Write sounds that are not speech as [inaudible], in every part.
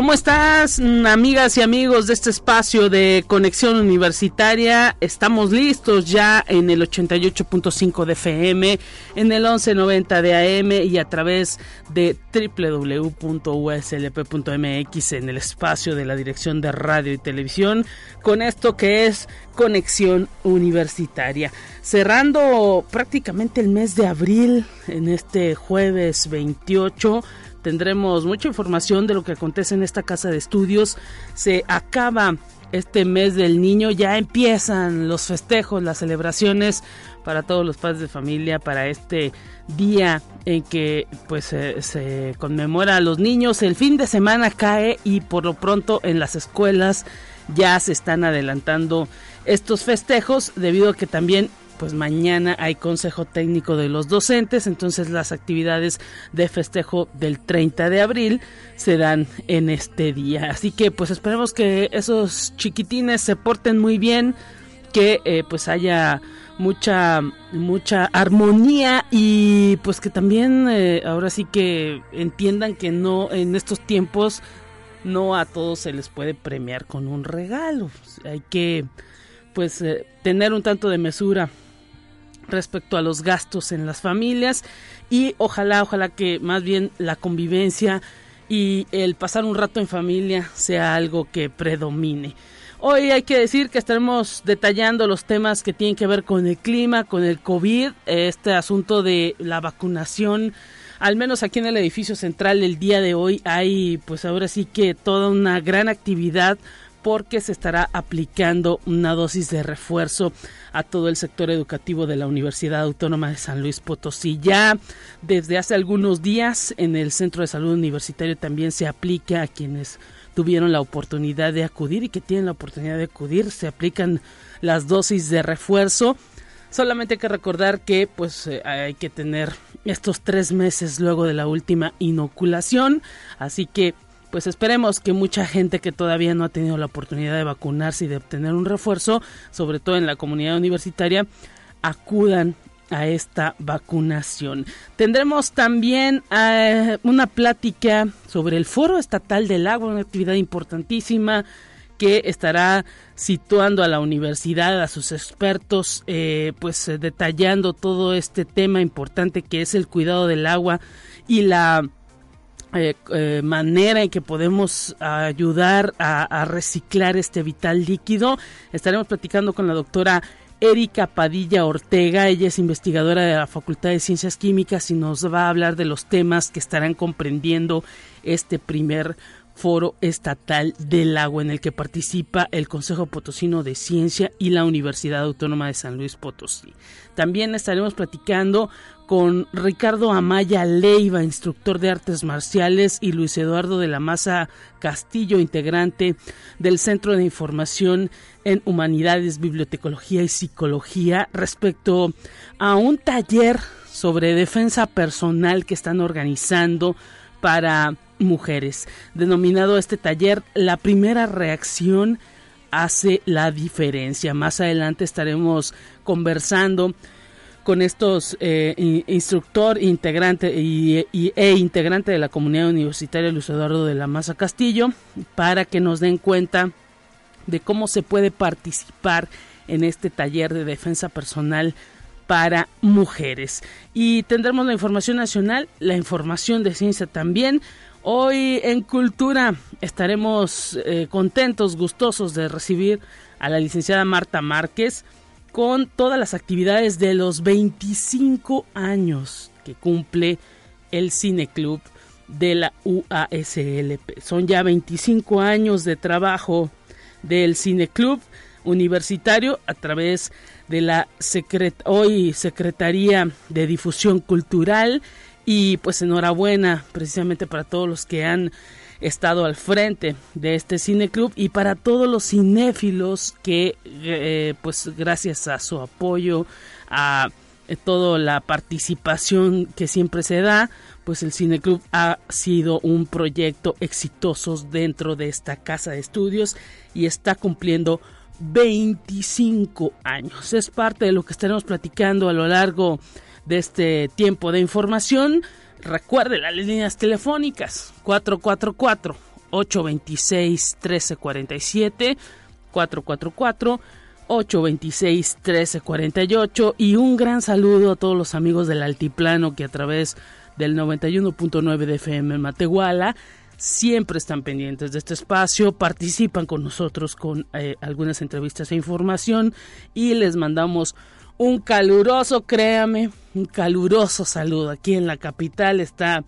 ¿Cómo estás, amigas y amigos de este espacio de conexión universitaria? Estamos listos ya en el 88.5 de FM, en el 1190 de AM y a través de www.uslp.mx en el espacio de la Dirección de Radio y Televisión con esto que es conexión universitaria. Cerrando prácticamente el mes de abril en este jueves 28 tendremos mucha información de lo que acontece en esta casa de estudios. Se acaba este mes del niño, ya empiezan los festejos, las celebraciones para todos los padres de familia, para este día en que pues se conmemora a los niños. El fin de semana cae y por lo pronto en las escuelas ya se están adelantando estos festejos debido a que también pues mañana hay consejo técnico de los docentes, entonces las actividades de festejo del 30 de abril se dan en este día. Así que pues esperemos que esos chiquitines se porten muy bien, que eh, pues haya mucha mucha armonía y pues que también eh, ahora sí que entiendan que no en estos tiempos no a todos se les puede premiar con un regalo hay que pues eh, tener un tanto de mesura respecto a los gastos en las familias y ojalá, ojalá que más bien la convivencia y el pasar un rato en familia sea algo que predomine. Hoy hay que decir que estaremos detallando los temas que tienen que ver con el clima, con el COVID, este asunto de la vacunación. Al menos aquí en el edificio central el día de hoy hay pues ahora sí que toda una gran actividad porque se estará aplicando una dosis de refuerzo a todo el sector educativo de la Universidad Autónoma de San Luis Potosí. Ya desde hace algunos días en el Centro de Salud Universitario también se aplica a quienes tuvieron la oportunidad de acudir y que tienen la oportunidad de acudir, se aplican las dosis de refuerzo. Solamente hay que recordar que pues eh, hay que tener estos tres meses luego de la última inoculación, así que pues esperemos que mucha gente que todavía no ha tenido la oportunidad de vacunarse y de obtener un refuerzo, sobre todo en la comunidad universitaria, acudan a esta vacunación. Tendremos también eh, una plática sobre el Foro Estatal del Agua, una actividad importantísima que estará situando a la universidad, a sus expertos, eh, pues eh, detallando todo este tema importante que es el cuidado del agua y la eh, eh, manera en que podemos ayudar a, reciclar este vital líquido. Estaremos platicando con la doctora Erika Padilla Ortega, ella es investigadora de la Facultad de Ciencias Químicas y nos va a hablar de los temas que estarán comprendiendo este primer foro estatal del agua en el que participa el Consejo Potosino de Ciencia y la Universidad Autónoma de San Luis Potosí. También estaremos platicando con Ricardo Amaya Leiva, instructor de artes marciales, y Luis Eduardo de la Maza Castillo, integrante del Centro de Información en Humanidades, Bibliotecología y Psicología, respecto a un taller sobre defensa personal que están organizando para mujeres, denominado este taller La primera reacción hace la diferencia. Más adelante estaremos conversando con estos eh, instructor integrante y, e integrante de la comunidad universitaria Luis Eduardo de la Maza Castillo para que nos den cuenta de cómo se puede participar en este taller de defensa personal para mujeres. Y tendremos la información nacional, la información de ciencia también. Hoy en Cultura estaremos eh, contentos, gustosos de recibir a la licenciada Marta Márquez con todas las actividades de los 25 años que cumple el Cineclub de la UASLP. Son ya 25 años de trabajo del Cineclub. Universitario a través de la hoy Secretaría de Difusión Cultural y pues enhorabuena precisamente para todos los que han estado al frente de este cineclub y para todos los cinéfilos que eh, pues gracias a su apoyo a eh, toda la participación que siempre se da pues el cineclub ha sido un proyecto exitoso dentro de esta casa de estudios y está cumpliendo 25 años. Es parte de lo que estaremos platicando a lo largo de este tiempo de información. Recuerde las líneas telefónicas 444 826 1347 444 826 1348 y un gran saludo a todos los amigos del altiplano que a través del 91.9 de FM en Matehuala siempre están pendientes de este espacio, participan con nosotros con eh, algunas entrevistas e información y les mandamos un caluroso, créame, un caluroso saludo. Aquí en la capital está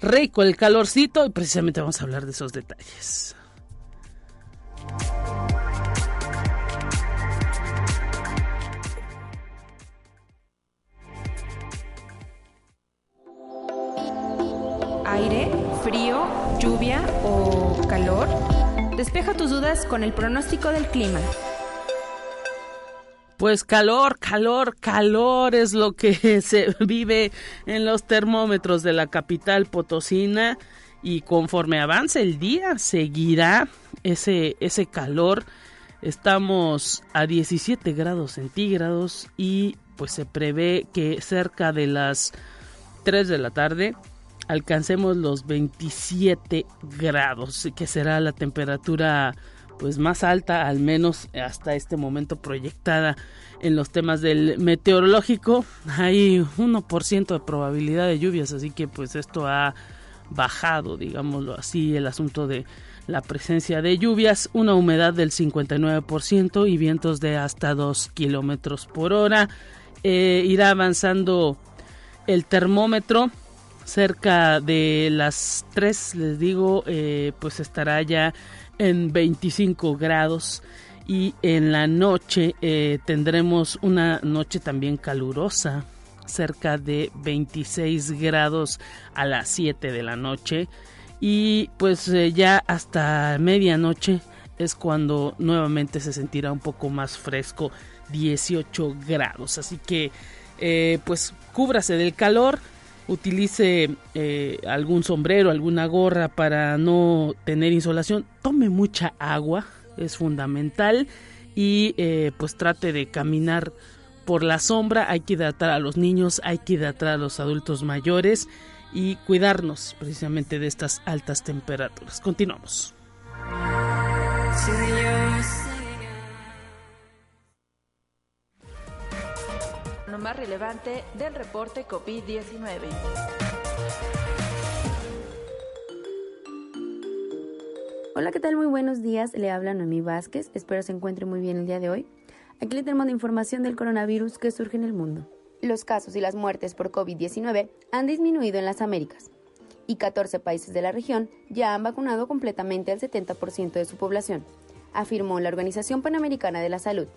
rico el calorcito y precisamente vamos a hablar de esos detalles. aire, frío, lluvia o calor? Despeja tus dudas con el pronóstico del clima. Pues calor, calor, calor es lo que [laughs] se vive en los termómetros de la capital potosina y conforme avance el día seguirá ese, ese calor. Estamos a 17 grados centígrados y pues se prevé que cerca de las 3 de la tarde alcancemos los 27 grados, que será la temperatura pues más alta, al menos hasta este momento proyectada en los temas del meteorológico. Hay 1% de probabilidad de lluvias, así que pues esto ha bajado, digámoslo así, el asunto de la presencia de lluvias, una humedad del 59% y vientos de hasta 2 kilómetros por hora. Eh, irá avanzando el termómetro cerca de las 3, les digo, eh, pues estará ya en 25 grados y en la noche eh, tendremos una noche también calurosa, cerca de 26 grados a las 7 de la noche y pues eh, ya hasta medianoche es cuando nuevamente se sentirá un poco más fresco 18 grados. Así que pues cúbrase del calor utilice eh, algún sombrero, alguna gorra para no tener insolación, tome mucha agua, es fundamental y eh, pues trate de caminar por la sombra, hay que hidratar a los niños, hay que hidratar a los adultos mayores y cuidarnos precisamente de estas altas temperaturas. Continuamos más relevante del reporte COVID-19. Hola, ¿qué tal? Muy buenos días. Le habla Noemí Vázquez. Espero se encuentre muy bien el día de hoy. Aquí le tenemos la información del coronavirus que surge en el mundo. Los casos y las muertes por COVID-19 han disminuido en las Américas y 14 países de la región ya han vacunado completamente al 70% de su población, afirmó la Organización Panamericana de la Salud.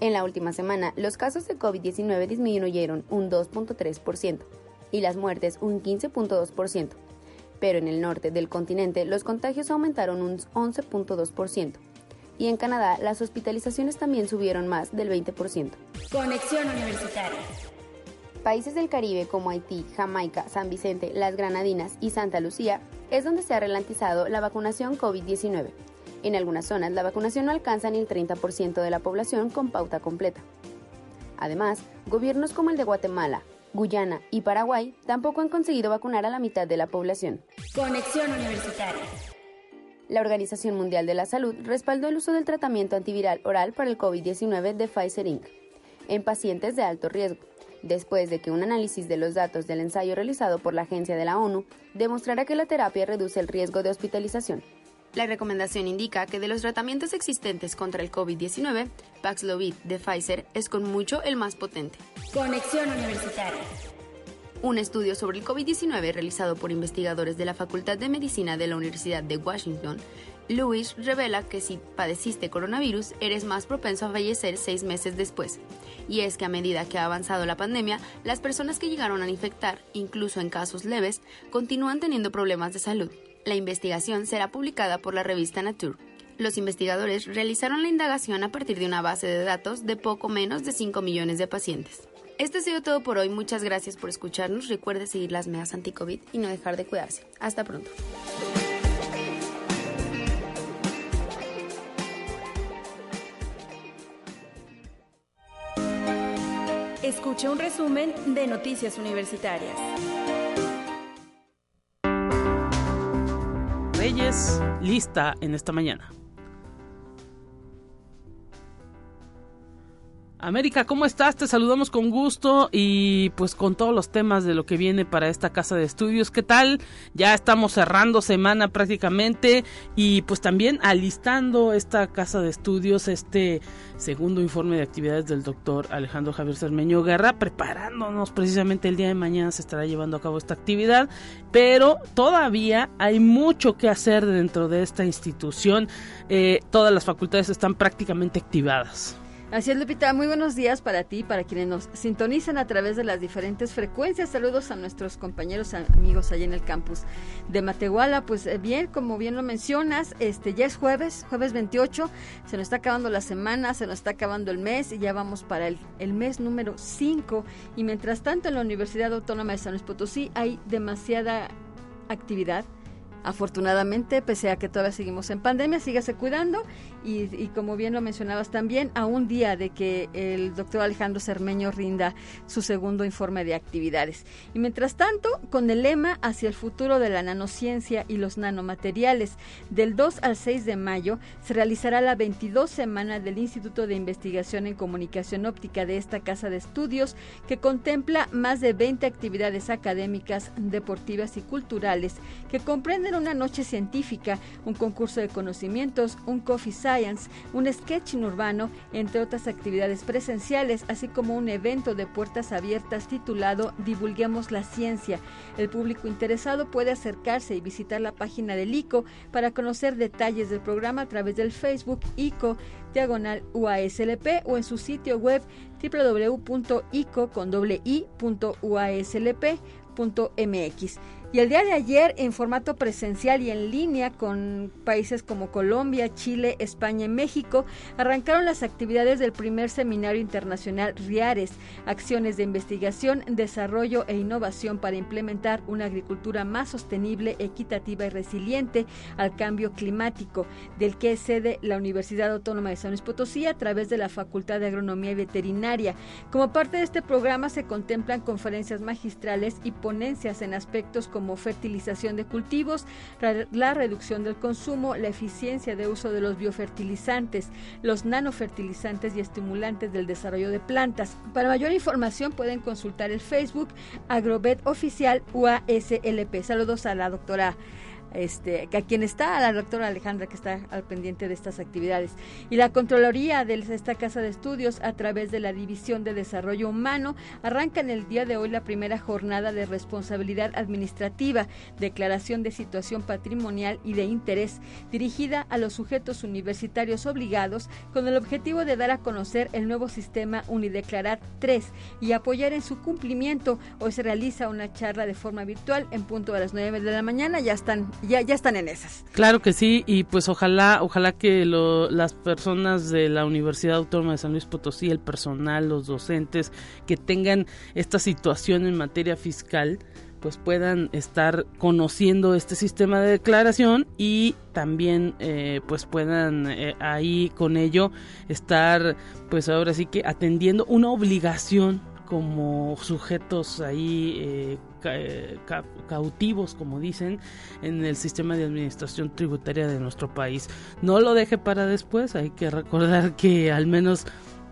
En la última semana, los casos de COVID-19 disminuyeron un 2.3% y las muertes un 15.2%, pero en el norte del continente los contagios aumentaron un 11.2% y en Canadá las hospitalizaciones también subieron más del 20%. Conexión Universitaria. Países del Caribe como Haití, Jamaica, San Vicente, las Granadinas y Santa Lucía es donde se ha ralentizado la vacunación COVID-19 en algunas zonas, la vacunación no alcanza ni el 30% de la población con pauta completa. Además, gobiernos como el de Guatemala, Guyana y Paraguay tampoco han conseguido vacunar a la mitad de la población. Conexión Universitaria. La Organización Mundial de la Salud respaldó el uso del tratamiento antiviral oral para el COVID-19 de Pfizer Inc. en pacientes de alto riesgo, después de que un análisis de los datos del ensayo realizado por la agencia de la ONU demostrara que la terapia reduce el riesgo de hospitalización. La recomendación indica que de los tratamientos existentes contra el COVID-19, Paxlovid de Pfizer es con mucho el más potente. Conexión Universitaria. Un estudio sobre el COVID-19 realizado por investigadores de la Facultad de Medicina de la Universidad de Washington, Lewis revela que si padeciste coronavirus eres más propenso a fallecer seis meses después. Y es que a medida que ha avanzado la pandemia, las personas que llegaron a infectar, incluso en casos leves, continúan teniendo problemas de salud. La investigación será publicada por la revista Nature. Los investigadores realizaron la indagación a partir de una base de datos de poco menos de 5 millones de pacientes. Esto ha sido todo por hoy. Muchas gracias por escucharnos. Recuerde seguir las medidas anti-COVID y no dejar de cuidarse. Hasta pronto. Escuche un resumen de Noticias Universitarias. Reyes, lista en esta mañana. América, ¿cómo estás? Te saludamos con gusto y pues con todos los temas de lo que viene para esta casa de estudios. ¿Qué tal? Ya estamos cerrando semana prácticamente y pues también alistando esta casa de estudios, este segundo informe de actividades del doctor Alejandro Javier Cermeño Guerra, preparándonos precisamente el día de mañana se estará llevando a cabo esta actividad, pero todavía hay mucho que hacer dentro de esta institución. Eh, todas las facultades están prácticamente activadas. Así es, Lupita. Muy buenos días para ti, para quienes nos sintonizan a través de las diferentes frecuencias. Saludos a nuestros compañeros amigos allí en el campus de Matehuala. Pues eh, bien, como bien lo mencionas, este ya es jueves, jueves 28. Se nos está acabando la semana, se nos está acabando el mes y ya vamos para el, el mes número 5. Y mientras tanto, en la Universidad Autónoma de San Luis Potosí hay demasiada actividad Afortunadamente, pese a que todavía seguimos en pandemia, sígase cuidando y, como bien lo mencionabas también, a un día de que el doctor Alejandro Cermeño rinda su segundo informe de actividades. Y mientras tanto, con el lema hacia el futuro de la nanociencia y los nanomateriales, del 2 al 6 de mayo se realizará la 22 semana del Instituto de Investigación en Comunicación Óptica de esta casa de estudios que contempla más de 20 actividades académicas, deportivas y culturales que comprenden una noche científica, un concurso de conocimientos, un coffee science, un sketching urbano, entre otras actividades presenciales, así como un evento de puertas abiertas titulado Divulguemos la Ciencia. El público interesado puede acercarse y visitar la página del ICO para conocer detalles del programa a través del Facebook ICO diagonal UASLP o en su sitio web www.ico.uaslp.mx. Y el día de ayer, en formato presencial y en línea con países como Colombia, Chile, España y México, arrancaron las actividades del primer Seminario Internacional RIARES, Acciones de Investigación, Desarrollo e Innovación para implementar una agricultura más sostenible, equitativa y resiliente al cambio climático, del que es sede la Universidad Autónoma de San Luis Potosí a través de la Facultad de Agronomía y Veterinaria. Como parte de este programa se contemplan conferencias magistrales y ponencias en aspectos como como fertilización de cultivos, la reducción del consumo, la eficiencia de uso de los biofertilizantes, los nanofertilizantes y estimulantes del desarrollo de plantas. Para mayor información pueden consultar el Facebook Agrobet Oficial UASLP. Saludos a la doctora este, a quien está, a la doctora Alejandra, que está al pendiente de estas actividades. Y la Contraloría de esta Casa de Estudios, a través de la División de Desarrollo Humano, arranca en el día de hoy la primera jornada de responsabilidad administrativa, declaración de situación patrimonial y de interés, dirigida a los sujetos universitarios obligados, con el objetivo de dar a conocer el nuevo sistema Unideclarar 3 y apoyar en su cumplimiento. Hoy se realiza una charla de forma virtual en punto a las 9 de la mañana. Ya están ya, ya están en esas. Claro que sí, y pues ojalá, ojalá que las personas de la Universidad Autónoma de San Luis Potosí, el personal, los docentes, que tengan esta situación en materia fiscal, pues puedan estar conociendo este sistema de declaración y también eh, pues puedan eh, ahí con ello estar pues ahora sí que atendiendo una obligación como sujetos ahí eh, eh, cautivos, como dicen, en el sistema de administración tributaria de nuestro país. No lo deje para después, hay que recordar que al menos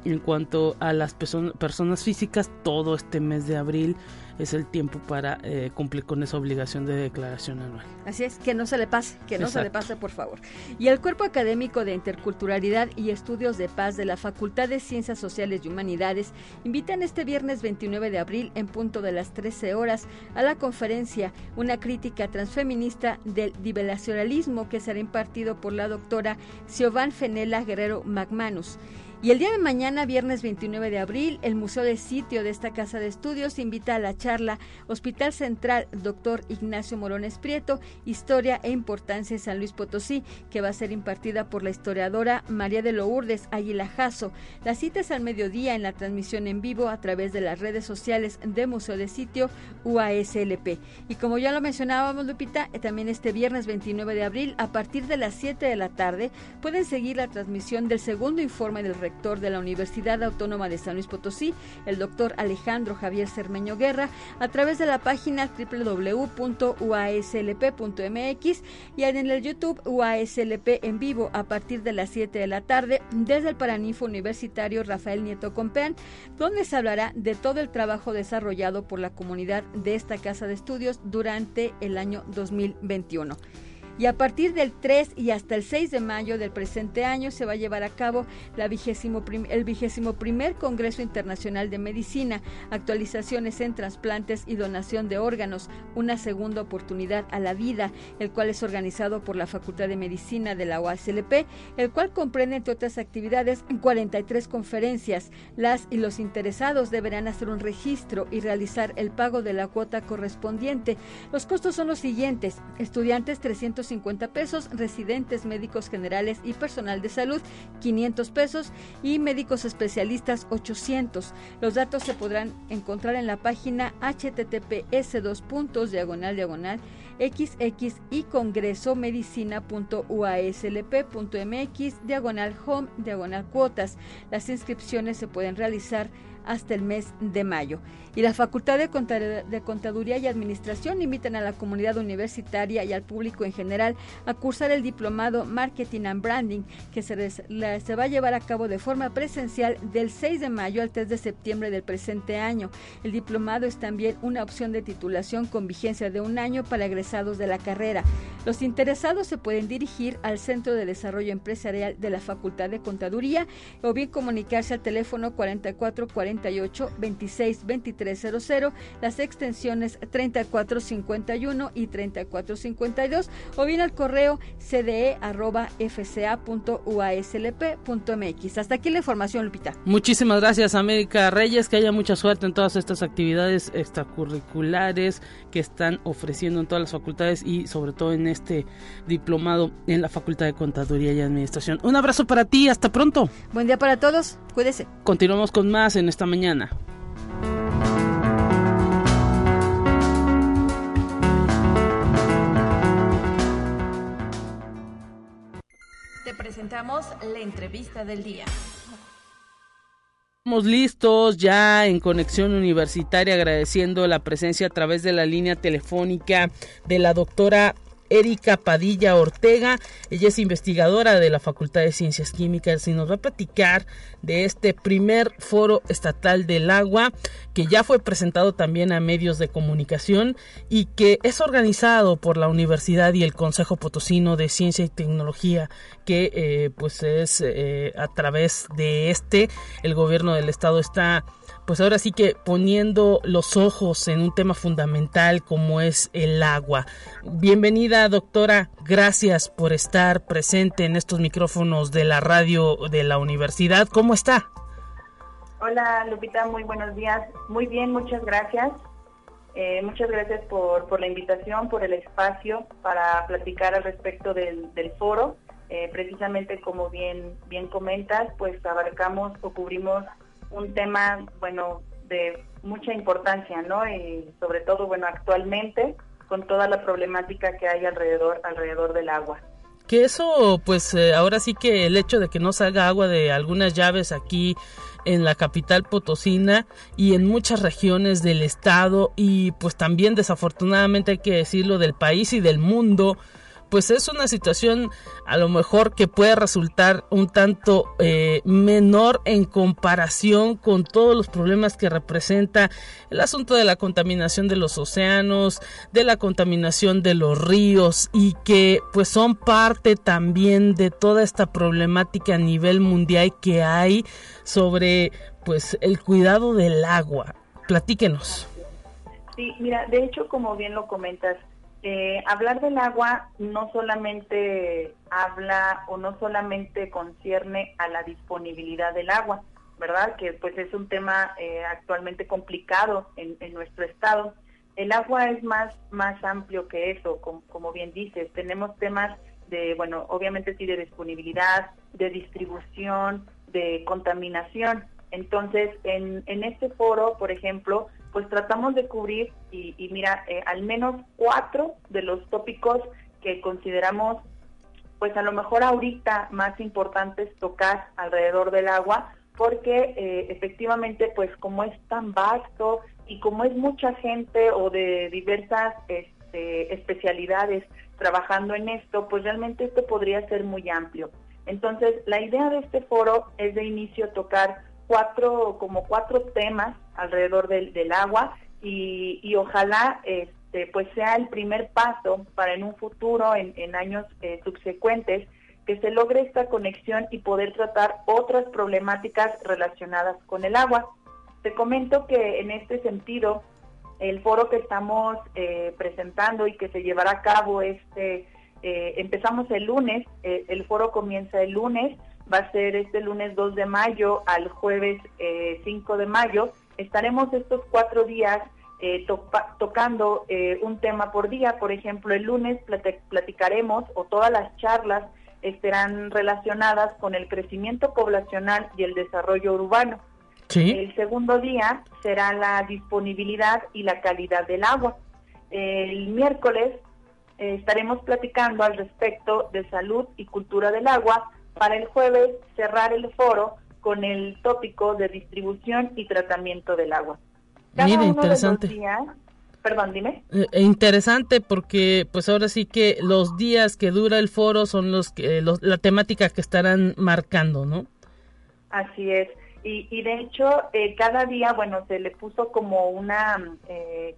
en cuanto a las personas físicas, todo este mes de abril es el tiempo para eh, cumplir con esa obligación de declaración anual. Así es, que no se le pase, que no se le pase, por favor. Y el Cuerpo Académico de Interculturalidad y Estudios de Paz de la Facultad de Ciencias Sociales y Humanidades invitan este viernes 29 de abril en punto de las 13 horas a la conferencia Una crítica transfeminista del divelacionalismo que será impartido por la doctora Siobhan Fenela Guerrero McManus. Y el día de mañana, viernes 29 de abril, el Museo de Sitio de esta Casa de Estudios invita a la charla Hospital Central Dr. Ignacio Morones Prieto, Historia e Importancia de San Luis Potosí, que va a ser impartida por la historiadora María de Lourdes Águila Jasso. La cita es al mediodía en la transmisión en vivo a través de las redes sociales de Museo de Sitio UASLP. Y como ya lo mencionábamos, Lupita, eh, también este viernes 29 de abril, a partir de las 7 de la tarde, pueden seguir la transmisión del segundo informe del de la Universidad Autónoma de San Luis Potosí, el doctor Alejandro Javier Cermeño Guerra, a través de la página www.uaslp.mx y en el YouTube UASLP en vivo a partir de las 7 de la tarde desde el Paraninfo Universitario Rafael Nieto Compeán, donde se hablará de todo el trabajo desarrollado por la comunidad de esta casa de estudios durante el año 2021 y a partir del 3 y hasta el 6 de mayo del presente año se va a llevar a cabo el vigésimo primer Congreso Internacional de Medicina, actualizaciones en trasplantes y donación de órganos, una segunda oportunidad a la vida, el cual es organizado por la Facultad de Medicina de la UASLP, el cual comprende entre otras actividades 43 conferencias. Las y los interesados deberán hacer un registro y realizar el pago de la cuota correspondiente. Los costos son los siguientes: estudiantes 300 50 pesos, residentes médicos generales y personal de salud 500 pesos y médicos especialistas 800. Los datos se podrán encontrar en la página https dos puntos diagonal diagonal xx y congresomedicina.uaslp.mx diagonal home diagonal cuotas. Las inscripciones se pueden realizar hasta el mes de mayo. Y la Facultad de Contaduría y Administración invitan a la comunidad universitaria y al público en general a cursar el diplomado Marketing and Branding, que se, va a llevar a cabo de forma presencial del 6 de mayo al 3 de septiembre del presente año. El diplomado es también una opción de titulación con vigencia de un año para egresados de la carrera. Los interesados se pueden dirigir al Centro de Desarrollo Empresarial de la Facultad de Contaduría o bien comunicarse al teléfono 4440 48 26 2300, las extensiones 3451 y 3452 o bien al correo cde@fca.uaslp.mx. Hasta aquí la información, Lupita. Muchísimas gracias, América Reyes, que haya mucha suerte en todas estas actividades extracurriculares que están ofreciendo en todas las facultades y sobre todo en este diplomado en la Facultad de Contaduría y Administración. Un abrazo para ti, hasta pronto. Buen día para todos, cuídese. Continuamos con más en esta mañana. Te presentamos la entrevista del día. Estamos listos ya en conexión universitaria agradeciendo la presencia a través de la línea telefónica de la doctora Erika Padilla Ortega. Ella es investigadora de la Facultad de Ciencias Químicas y nos va a platicar de este primer foro estatal del agua que ya fue presentado también a medios de comunicación y que es organizado por la Universidad y el Consejo Potosino de Ciencia y Tecnología que eh, pues es eh, a través de este el gobierno del estado está pues ahora sí que poniendo los ojos en un tema fundamental como es el agua. Bienvenida doctora, gracias por estar presente en estos micrófonos de la radio de la universidad. ¿Cómo está? Hola Lupita, muy buenos días. Muy bien, muchas gracias. Eh, muchas gracias por, por, la invitación, por el espacio para platicar al respecto del, foro. Eh, precisamente como bien, bien comentas, pues abarcamos o cubrimos un tema, bueno, de mucha importancia, ¿no? Y sobre todo, bueno, actualmente con toda la problemática que hay alrededor alrededor del agua. Que eso, pues eh, ahora sí que el hecho de que no salga agua de algunas llaves aquí en la capital potosina y en muchas regiones del estado y pues también desafortunadamente hay que decirlo del país y del mundo, pues es una situación a lo mejor que puede resultar un tanto eh, menor en comparación con todos los problemas que representa el asunto de la contaminación de los océanos, de la contaminación de los ríos y que pues son parte también de toda esta problemática a nivel mundial que hay sobre pues el cuidado del agua. Platíquenos. Sí, mira, de hecho, como bien lo comentas, hablar del agua no solamente habla o no solamente concierne a la disponibilidad del agua, ¿verdad? Que pues es un tema eh, actualmente complicado en, nuestro estado. El agua es más, más amplio que eso, como bien dices. Tenemos temas de, bueno, obviamente sí de disponibilidad, de distribución, de contaminación. Entonces, en, en este foro, por ejemplo, pues tratamos de cubrir y, mira, eh, al menos cuatro de los tópicos que consideramos pues a lo mejor ahorita más importantes tocar alrededor del agua, porque eh, efectivamente pues como es tan vasto y como es mucha gente o de diversas este, especialidades trabajando en esto, pues realmente esto podría ser muy amplio. Entonces, la idea de este foro es de inicio tocar cuatro, como cuatro temas alrededor del, del agua y, y, ojalá este, pues sea el primer paso para en un futuro, en, en años eh, subsecuentes, que se logre esta conexión y poder tratar otras problemáticas relacionadas con el agua. Te comento que en este sentido, el foro que estamos eh, presentando y que se llevará a cabo este, eh, empezamos el lunes, el foro comienza el lunes, va a ser este lunes 2 de mayo al jueves 5 de mayo estaremos estos cuatro días eh, tocando eh, un tema por día. Por ejemplo, el lunes platicaremos o todas las charlas estarán relacionadas con el crecimiento poblacional y el desarrollo urbano. El segundo día será la disponibilidad y la calidad del agua. El miércoles eh, estaremos platicando al respecto de salud y cultura del agua. Para el jueves cerrar el foro con el tópico de distribución y tratamiento del agua. Cada interesante. perdón, dime. Eh, eh, interesante porque pues ahora sí que los días que dura el foro son los que la temática que estarán marcando, ¿no? Así es. Y, y de hecho eh, cada día bueno se le puso como una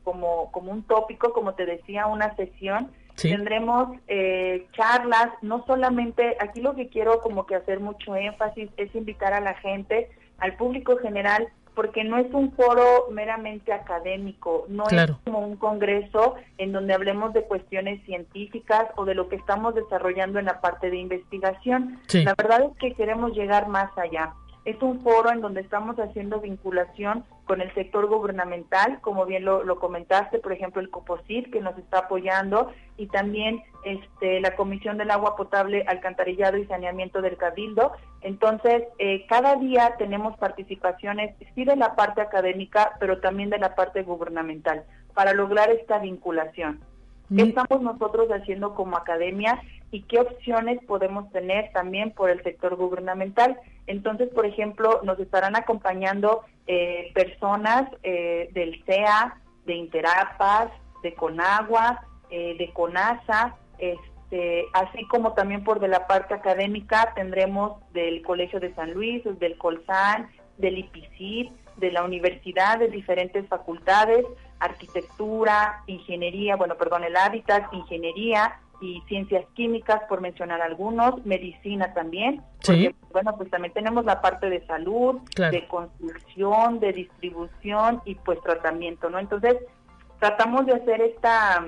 como como un tópico como te decía una sesión Tendremos eh, charlas, no solamente, aquí lo que quiero como que hacer mucho énfasis es invitar a la gente, al público general, porque no es un foro meramente académico, no es como un congreso en donde hablemos de cuestiones científicas o de lo que estamos desarrollando en la parte de investigación. La verdad es que queremos llegar más allá. Es un foro en donde estamos haciendo vinculación con el sector gubernamental, como bien lo, comentaste, por ejemplo, el COPOSIT que nos está apoyando y también este, la Comisión del Agua Potable, Alcantarillado y Saneamiento del Cabildo. Entonces, eh, cada día tenemos participaciones, sí de la parte académica, pero también de la parte gubernamental, para lograr esta vinculación. ¿Qué estamos nosotros haciendo como academia y qué opciones podemos tener también por el sector gubernamental? Entonces, por ejemplo, nos estarán acompañando eh, personas eh, del CEA, de Interapas, de Conagua, eh, de CONASA, este, así como también por de la parte académica tendremos del Colegio de San Luis, del Colsan, del IPICID, de la universidad, de diferentes facultades, arquitectura, ingeniería, bueno, perdón, el hábitat, ingeniería y ciencias químicas, por mencionar algunos, medicina también, porque, bueno, pues también tenemos la parte de salud, de construcción, de distribución y pues tratamiento, ¿no? Entonces, tratamos de hacer esta,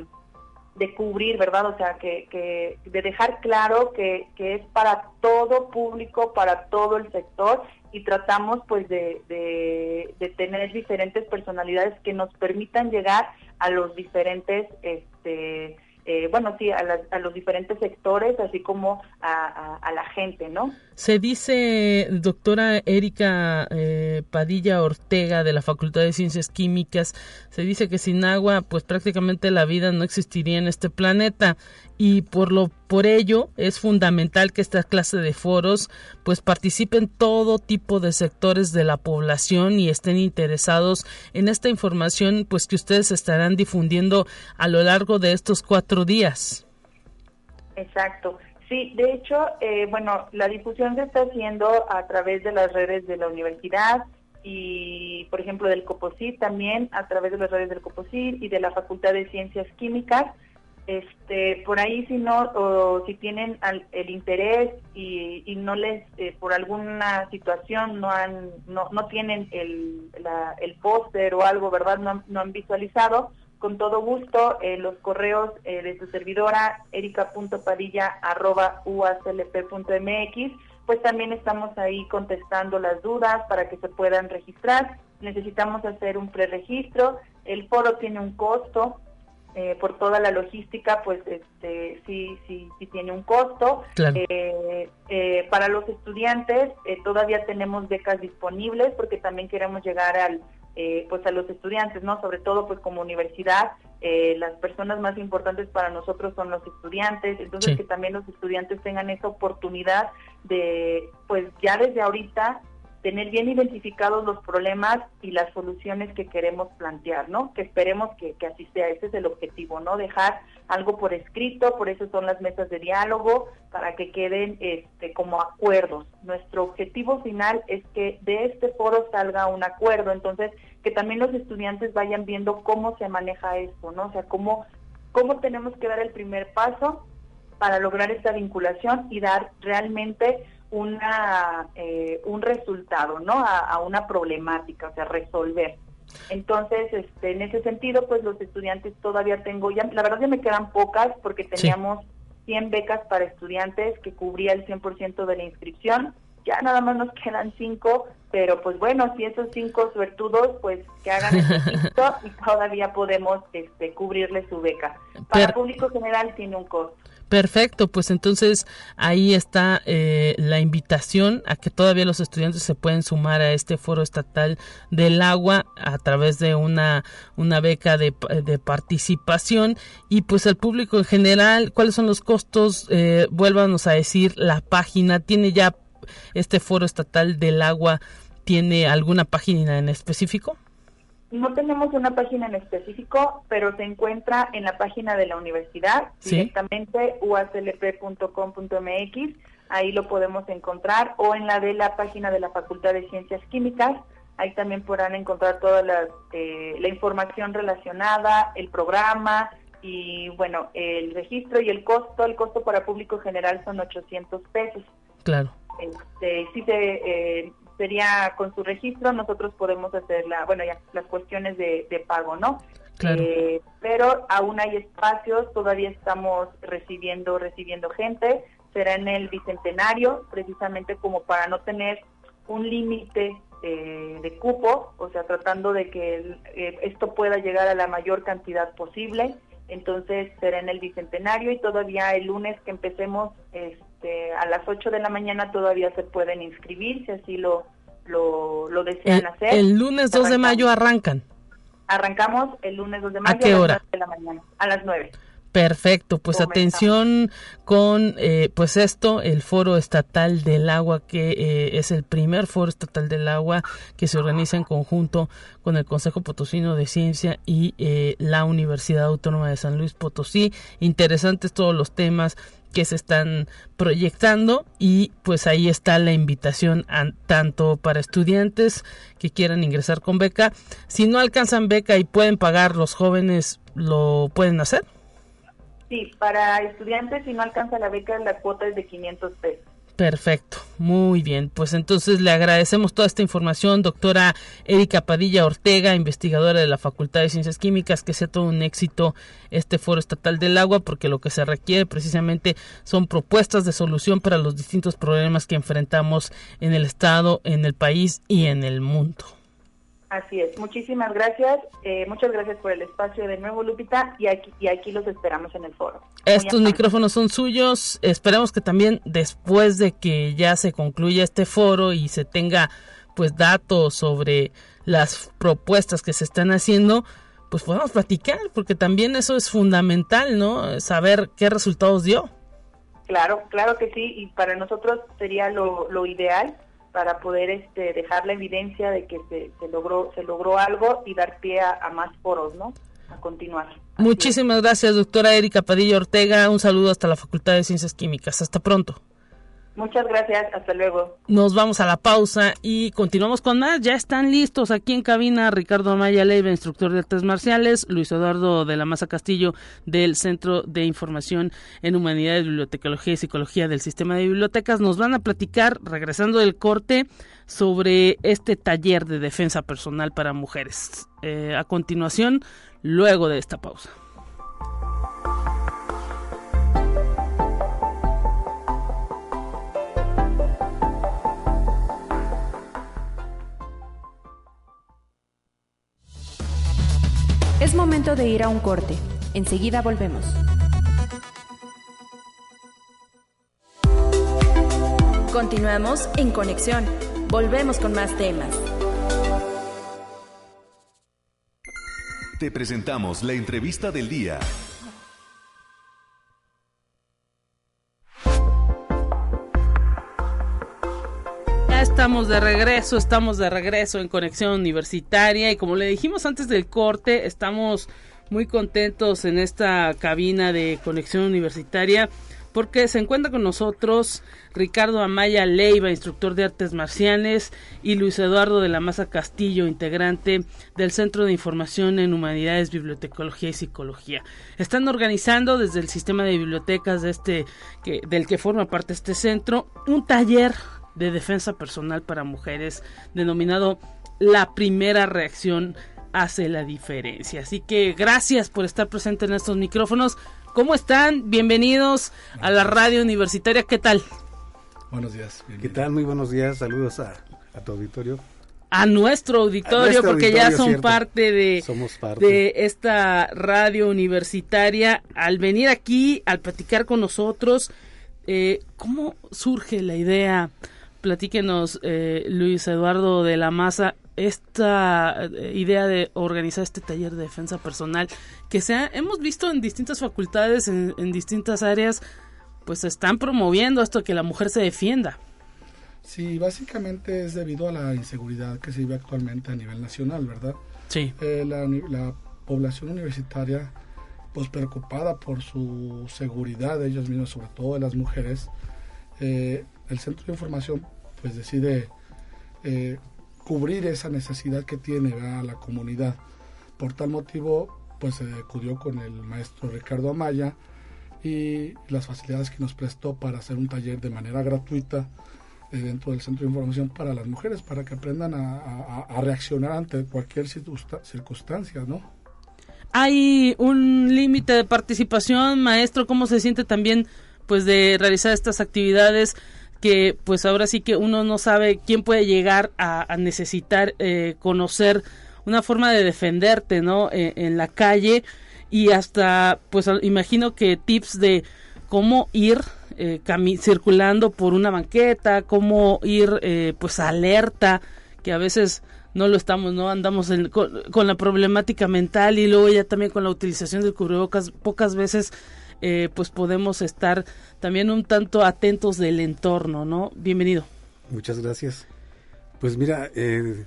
de cubrir, ¿verdad? O sea, que, que de dejar claro que, que es para todo público, para todo el sector y tratamos pues de, de, tener diferentes personalidades que nos permitan llegar a los diferentes este eh, bueno, sí, a, a, los diferentes sectores, así como a, a, la gente, ¿no? Se dice, doctora Erika eh, Padilla Ortega de la Facultad de Ciencias Químicas, se dice que sin agua, pues prácticamente la vida no existiría en este planeta y por lo por ello es fundamental que esta clase de foros pues participen todo tipo de sectores de la población y estén interesados en esta información pues que ustedes estarán difundiendo a lo largo de estos cuatro días. Exacto. Sí, de hecho, eh, bueno, la difusión se está haciendo a través de las redes de la universidad y, por ejemplo, del COPOSIT también, a través de las redes del COPOSIT y de la Facultad de Ciencias Químicas. Este, por ahí si no, o si tienen el interés y, no les, eh, por alguna situación no han, no, no tienen el, póster o algo, ¿verdad? No, no han visualizado, con todo gusto eh, los correos eh, de su servidora erica.padilla.uaclp.mx, pues también estamos ahí contestando las dudas para que se puedan registrar. Necesitamos hacer un preregistro, el foro tiene un costo, eh, por toda la logística, pues este, sí, sí, sí tiene un costo. para los estudiantes todavía tenemos becas disponibles porque también queremos llegar al eh, pues a los estudiantes, ¿no? Sobre todo pues como universidad, eh, las personas más importantes para nosotros son los estudiantes, entonces que también los estudiantes tengan esa oportunidad de pues ya desde ahorita tener bien identificados los problemas y las soluciones que queremos plantear, ¿no? Que esperemos que, que, así sea, ese es el objetivo, ¿no? Dejar algo por escrito, por eso son las mesas de diálogo, para que queden este, como acuerdos. Nuestro objetivo final es que de este foro salga un acuerdo, entonces que también los estudiantes vayan viendo cómo se maneja esto, ¿no? O sea, cómo, cómo tenemos que dar el primer paso para lograr esta vinculación y dar realmente una eh, un resultado, ¿no? A, una problemática, o sea, resolver. Entonces, este, en ese sentido, pues los estudiantes todavía tengo, ya, la verdad ya me quedan pocas porque teníamos 100 becas para estudiantes que cubría el 100% de la inscripción. Ya nada más nos quedan 5, pero pues bueno, si esos 5 suertudos, pues que hagan el [laughs] y todavía podemos este, cubrirle su beca. Para el público general tiene un costo. Perfecto, pues entonces ahí está eh, la invitación a que todavía los estudiantes se pueden sumar a este foro estatal del agua a través de una, una beca de, participación y pues el público en general, ¿cuáles son los costos? Eh, vuélvanos a decir la página, ¿tiene ya este foro estatal del agua, tiene alguna página en específico? No tenemos una página en específico, pero se encuentra en la página de la universidad, directamente uaclp.com.mx, ahí lo podemos encontrar, o en la de la página de la Facultad de Ciencias Químicas, ahí también podrán encontrar toda la, eh, la información relacionada, el programa y bueno, el registro y el costo, el costo para público general son 800 pesos. Claro. Este, sí se, eh, sería con su registro, nosotros podemos hacer la, bueno, ya las cuestiones de, pago, ¿no? Eh, pero aún hay espacios, todavía estamos recibiendo, recibiendo gente, será en el bicentenario, precisamente como para no tener un límite eh, de cupo, o sea, tratando de que eh, esto pueda llegar a la mayor cantidad posible. Entonces será en el bicentenario y todavía el lunes que empecemos este, a las 8 de la mañana todavía se pueden inscribir si así lo, lo, desean hacer. El lunes 2 de mayo arrancan. Arrancamos el lunes 2 de mayo a, qué hora? las de la mañana, a las 9. Perfecto, pues atención con eh, pues esto, el Foro Estatal del Agua, que eh, es el primer Foro Estatal del Agua que se organiza en conjunto con el Consejo Potosino de Ciencia y eh, la Universidad Autónoma de San Luis Potosí. Interesantes todos los temas que se están proyectando y pues ahí está la invitación tanto para estudiantes que quieran ingresar con beca. Si no alcanzan beca y pueden pagar los jóvenes, ¿lo pueden hacer? Sí, para estudiantes si no alcanza la beca la cuota es de 500 pesos. Perfecto, muy bien. Pues entonces le agradecemos toda esta información, doctora Erika Padilla Ortega, investigadora de la Facultad de Ciencias Químicas, que sea todo un éxito este Foro Estatal del Agua, porque lo que se requiere precisamente son propuestas de solución para los distintos problemas que enfrentamos en el Estado, en el país y en el mundo. Así es, muchísimas gracias, eh, muchas gracias por el espacio de nuevo Lupita y aquí, y aquí los esperamos en el foro. Estos micrófonos son suyos, esperemos que también después de que ya se concluya este foro y se tenga pues datos sobre las propuestas que se están haciendo, pues podamos platicar, porque también eso es fundamental, ¿no? Saber qué resultados dio. Claro, claro que sí, y para nosotros sería lo, lo ideal para poder este, dejar la evidencia de que se, se logró se logró algo y dar pie a, más foros, ¿no? a continuar. Muchísimas gracias, doctora Erika Padilla Ortega. Un saludo hasta la Facultad de Ciencias Químicas. Hasta pronto. Muchas gracias, hasta luego. Nos vamos a la pausa y continuamos con más. Ya están listos aquí en cabina Ricardo Amaya Leiva, instructor de artes marciales, Luis Eduardo de la Maza Castillo del Centro de Información en Humanidades, Bibliotecología y Psicología del Sistema de Bibliotecas. Nos van a platicar, regresando del corte, sobre este taller de defensa personal para mujeres. Eh, a continuación, luego de esta pausa. Es momento de ir a un corte. Enseguida volvemos. Continuamos en conexión. Volvemos con más temas. Te presentamos la entrevista del día. Estamos de regreso, estamos de regreso en Conexión Universitaria y como le dijimos antes del corte, estamos muy contentos en esta cabina de Conexión Universitaria porque se encuentra con nosotros Ricardo Amaya Leiva, instructor de artes marciales, y Luis Eduardo de la Maza Castillo, integrante del Centro de Información en Humanidades, Bibliotecología y Psicología. Están organizando desde el sistema de bibliotecas de este, del que forma parte este centro un taller de defensa personal para mujeres denominado La Primera Reacción hace la diferencia. Así que gracias por estar presente en estos micrófonos. ¿Cómo están? Bienvenidos a la radio universitaria. ¿Qué tal? Buenos días. ¿Qué tal? Muy buenos días. Saludos a, a tu auditorio. A nuestro auditorio, A nuestro porque auditorio, ya son cierto. parte de, Somos parte. de esta radio universitaria. Al venir aquí, al platicar con nosotros, eh, ¿cómo surge la idea? Platíquenos, eh, Luis Eduardo de la Maza, esta eh, idea de organizar este taller de defensa personal que se ha- hemos visto en distintas facultades, en, en distintas áreas, pues están promoviendo esto que la mujer se defienda. Sí, básicamente es debido a la inseguridad que se vive actualmente a nivel nacional, ¿verdad? Sí. Eh, la, población universitaria, pues preocupada por su seguridad de ellos mismos, sobre todo de las mujeres, eh, el Centro de Información pues decide eh, cubrir esa necesidad que tiene ¿verdad? la comunidad. Por tal motivo, pues se acudió con el maestro Ricardo Amaya y las facilidades que nos prestó para hacer un taller de manera gratuita eh, dentro del centro de información para las mujeres, para que aprendan a, a- reaccionar ante cualquier circunsta- circunstancia, ¿no? hay un límite de participación, maestro, cómo se siente también pues de realizar estas actividades que pues ahora sí que uno no sabe quién puede llegar a, necesitar eh, conocer una forma de defenderte, ¿no? Eh, en la calle y hasta pues imagino que tips de cómo ir eh, circulando por una banqueta, cómo ir eh, pues alerta, que a veces no lo estamos, no andamos en- con, con la problemática mental y luego ya también con la utilización del cubrebocas, pocas veces eh, pues podemos estar también un tanto atentos del entorno, ¿no? Bienvenido. Muchas gracias. Pues mira, eh,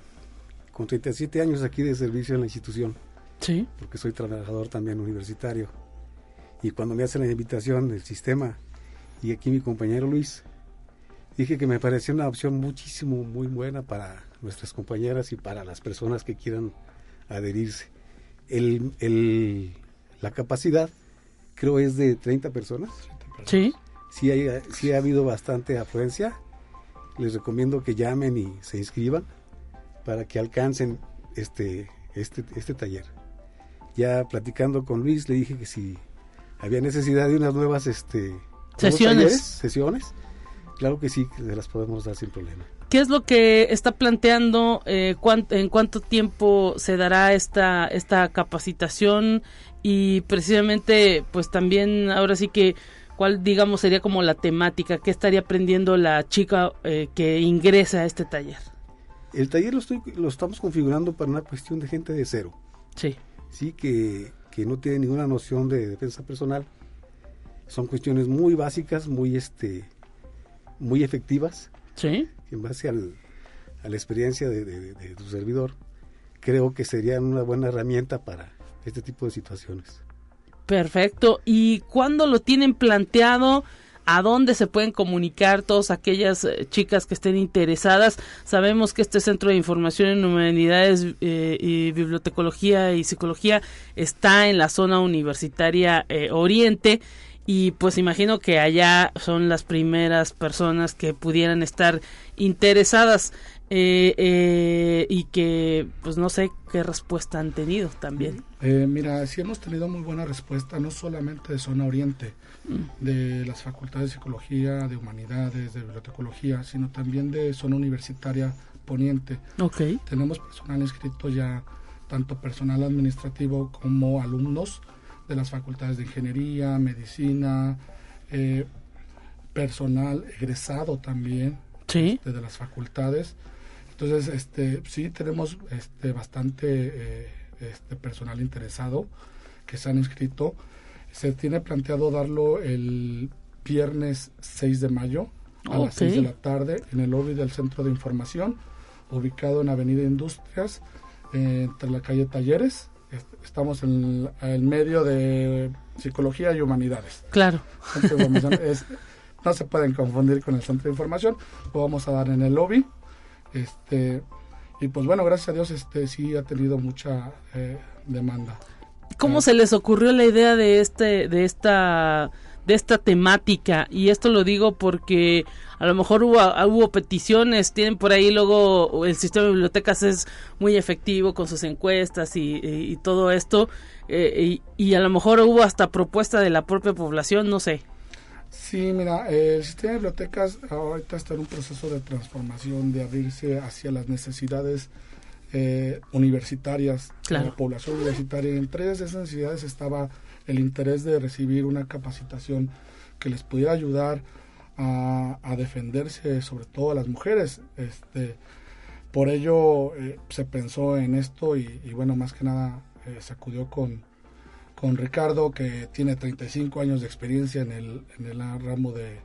con 37 años aquí de servicio en la institución, Sí. porque soy trabajador también universitario, y cuando me hacen la invitación del sistema, y aquí mi compañero Luis, dije que me parecía una opción muchísimo, muy buena para nuestras compañeras y para las personas que quieran adherirse. El, el- la capacidad creo es de 30 personas. Sí. sí, hay, sí ha habido bastante afluencia. Les recomiendo que llamen y se inscriban para que alcancen este, este, este taller. Ya platicando con Luis, le dije que si había necesidad de unas nuevas este, Sesiones. talleres, sesiones, claro que sí, que se las podemos dar sin problema. ¿Qué es lo que está planteando? eh, ¿En cuánto tiempo se dará esta, esta capacitación? Y precisamente, pues también, ahora sí que, ¿cuál digamos sería como la temática? ¿Qué estaría aprendiendo la chica eh, que ingresa a este taller? El taller lo, estoy, lo estamos configurando para una cuestión de gente de cero. Sí. sí que, que no tiene ninguna noción de defensa personal. Son cuestiones muy básicas, muy este muy efectivas, Sí. En base al- a la experiencia de, de- tu servidor. Creo que serían una buena herramienta para este tipo de situaciones. Perfecto. ¿Y cuándo lo tienen planteado? ¿A dónde se pueden comunicar todas aquellas eh, chicas que estén interesadas? Sabemos que este Centro de Información en Humanidades eh, y Bibliotecología y Psicología está en la zona universitaria eh, Oriente y pues imagino que allá son las primeras personas que pudieran estar interesadas eh, eh, y que pues no sé qué respuesta han tenido también. Eh, mira, sí hemos tenido muy buena respuesta, no solamente de zona oriente, mm. de las facultades de psicología, de humanidades, de bibliotecología, sino también de zona universitaria poniente. Okay. Tenemos personal inscrito ya, tanto personal administrativo como alumnos de las facultades de ingeniería, medicina, eh, personal egresado también ¿Sí? Este, de las facultades. Entonces, este, sí tenemos este, bastante eh, este, personal interesado que se han inscrito. Se tiene planteado darlo el viernes 6 de mayo a las 6 de la tarde en el lobby del Centro de Información, ubicado en Avenida Industrias, eh, entre la calle Talleres estamos en el medio de psicología y humanidades. Claro. no se pueden confundir con el centro de información. Lo vamos a dar en el lobby. Este, y pues bueno, gracias a Dios este sí ha tenido mucha eh, demanda. ¿Cómo se les ocurrió la idea de este de esta de esta temática y esto lo digo porque a lo mejor hubo, hubo peticiones, tienen por ahí luego el sistema de bibliotecas es muy efectivo con sus encuestas y, todo esto eh, y, a lo mejor hubo hasta propuesta de la propia población, no sé. Sí, mira, el sistema de bibliotecas ahorita está en un proceso de transformación, de abrirse hacia las necesidades eh, universitarias, de la población universitaria. Y entre esas necesidades estaba el interés de recibir una capacitación que les pudiera ayudar a, defenderse, sobre todo a las mujeres. Este, por ello eh, se pensó en esto y, bueno, más que nada eh, se acudió con, con Ricardo, que tiene 35 años de experiencia en el, en el ramo de,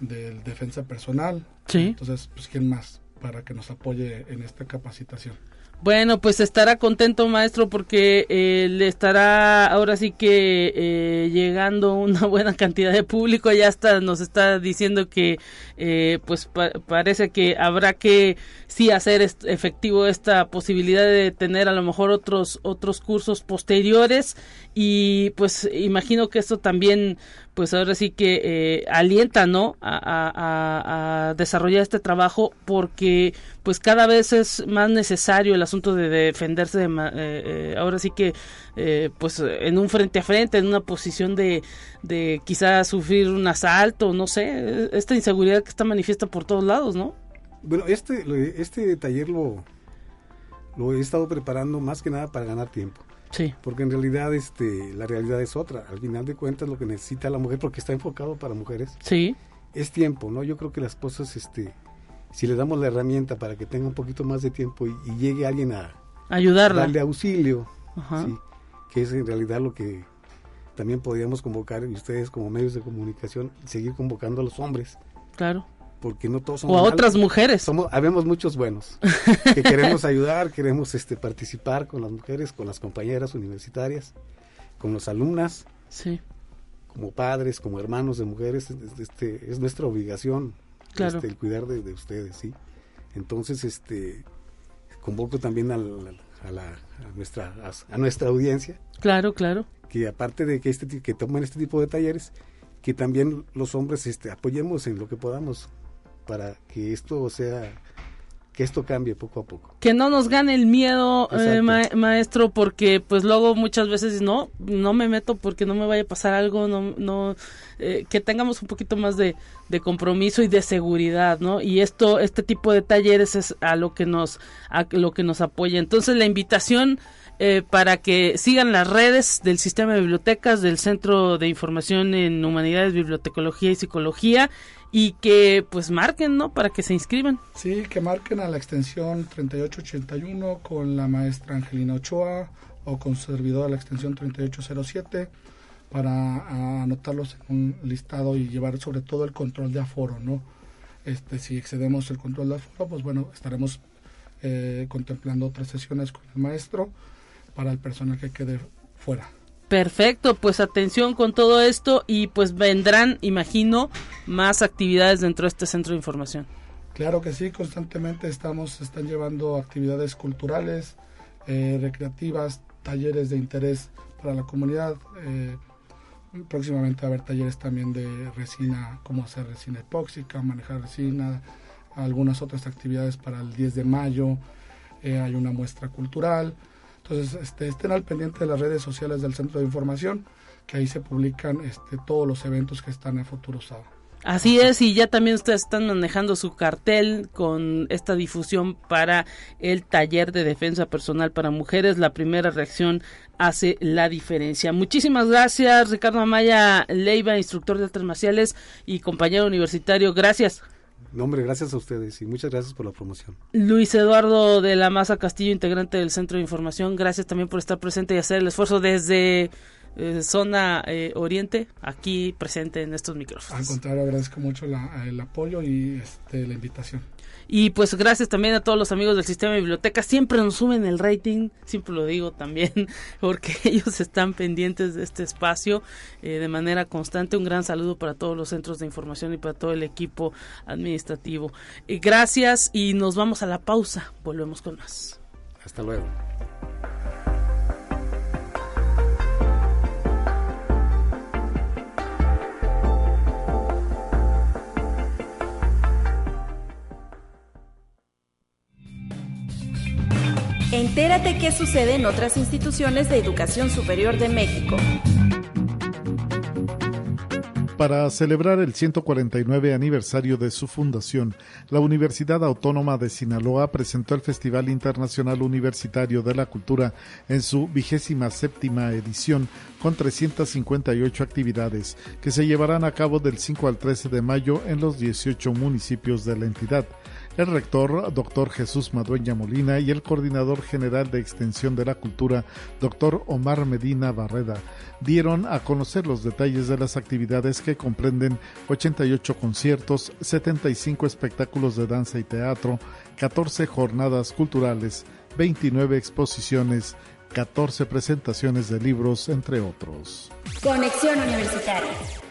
de defensa personal. Sí. Entonces, pues, ¿quién más para que nos apoye en esta capacitación? Bueno, pues estará contento maestro porque eh, le estará ahora sí que eh, llegando [laughs] una buena cantidad de público. Ya está, nos está diciendo que eh, pues parece que habrá que sí hacer efectivo esta posibilidad de tener a lo mejor otros otros cursos posteriores y pues imagino que esto también pues ahora sí que eh, alienta no a, desarrollar este trabajo porque pues cada vez es más necesario el asunto de defenderse de, eh, eh, ahora sí que pues en un frente a frente en una posición de, de quizás sufrir un asalto no sé esta inseguridad que está manifiesta por todos lados no bueno este este taller lo lo he estado preparando más que nada para ganar tiempo Sí. Porque en realidad este, la realidad es otra. Al final de cuentas lo que necesita la mujer, porque está enfocado para mujeres, sí. es tiempo, ¿no? Yo creo que las cosas, este, si le damos la herramienta para que tenga un poquito más de tiempo y, llegue alguien a ayudarla, darle auxilio, que es en realidad lo que también podríamos convocar y ustedes como medios de comunicación seguir convocando a los hombres. Claro porque no todos somos o a otras mujeres. Somos habemos muchos buenos [laughs] que queremos ayudar queremos este participar con las mujeres con las compañeras universitarias con las alumnas. Sí. Como padres como hermanos de mujeres este es nuestra obligación claro. este, el cuidar de, ustedes sí entonces este convoco también a, la, a nuestra a, nuestra audiencia. Claro claro. Que aparte de que este que tomen este tipo de talleres que también los hombres este apoyemos en lo que podamos para que esto sea que esto cambie poco a poco. Que no nos gane el miedo, eh, maestro, porque pues luego muchas veces no, no me meto porque no me vaya a pasar algo, no, no, eh, que tengamos un poquito más de, de, compromiso y de seguridad, ¿no? Y esto, este tipo de talleres es a lo que nos, a lo que nos apoya. Entonces la invitación eh, para que sigan las redes del sistema de bibliotecas del Centro de Información en Humanidades, Bibliotecología y Psicología y que pues marquen, ¿no? Para que se inscriban. Sí, que marquen a la extensión 3881 con la maestra Angelina Ochoa o con su servidor a la extensión 3807 para anotarlos en un listado y llevar sobre todo el control de aforo, ¿no? Este, si excedemos el control de aforo, pues bueno, estaremos eh, contemplando otras sesiones con el maestro para el personal que quede fuera. Perfecto, pues atención con todo esto y pues vendrán, imagino, más actividades dentro de este centro de información. Claro que sí, constantemente estamos, están llevando actividades culturales, eh, recreativas, talleres de interés para la comunidad. Eh, próximamente va a haber talleres también de resina, cómo hacer resina epóxica, manejar resina, algunas otras actividades para el 10 de mayo, eh, hay una muestra cultural. Entonces, este, estén al pendiente de las redes sociales del Centro de Información, que ahí se publican este, todos los eventos que están en Futuro Sábado. Así es, y ya también ustedes están manejando su cartel con esta difusión para el taller de defensa personal para mujeres. La primera reacción hace la diferencia. Muchísimas gracias, Ricardo Amaya Leiva, instructor de artes marciales y compañero universitario. Gracias. No, hombre, gracias a ustedes y muchas gracias por la promoción. Luis Eduardo de la Maza Castillo, integrante del Centro de Información, gracias también por estar presente y hacer el esfuerzo desde eh, zona eh, oriente, aquí presente en estos micrófonos. Al contrario, agradezco mucho el apoyo y este, la invitación. Y pues gracias también a todos los amigos del sistema de biblioteca. Siempre nos suben el rating, siempre lo digo también, [laughs] porque [laughs] ellos están pendientes de este espacio eh, de manera constante. Un gran saludo para todos los centros de información y para todo el equipo administrativo. Eh, gracias y nos vamos a la pausa. Volvemos con más. Hasta luego. Entérate qué sucede en otras instituciones de educación superior de México. Para celebrar el 149 aniversario de su fundación, la Universidad Autónoma de Sinaloa presentó el Festival Internacional Universitario de la Cultura en su vigésima séptima edición con 358 actividades que se llevarán a cabo del 5 al 13 de mayo en los 18 municipios de la entidad el rector, doctor Jesús Madueña Molina, y el coordinador general de Extensión de la Cultura, doctor Omar Medina Barreda, dieron a conocer los detalles de las actividades que comprenden 88 conciertos, 75 espectáculos de danza y teatro, 14 jornadas culturales, 29 exposiciones, 14 presentaciones de libros, entre otros. Conexión Universitaria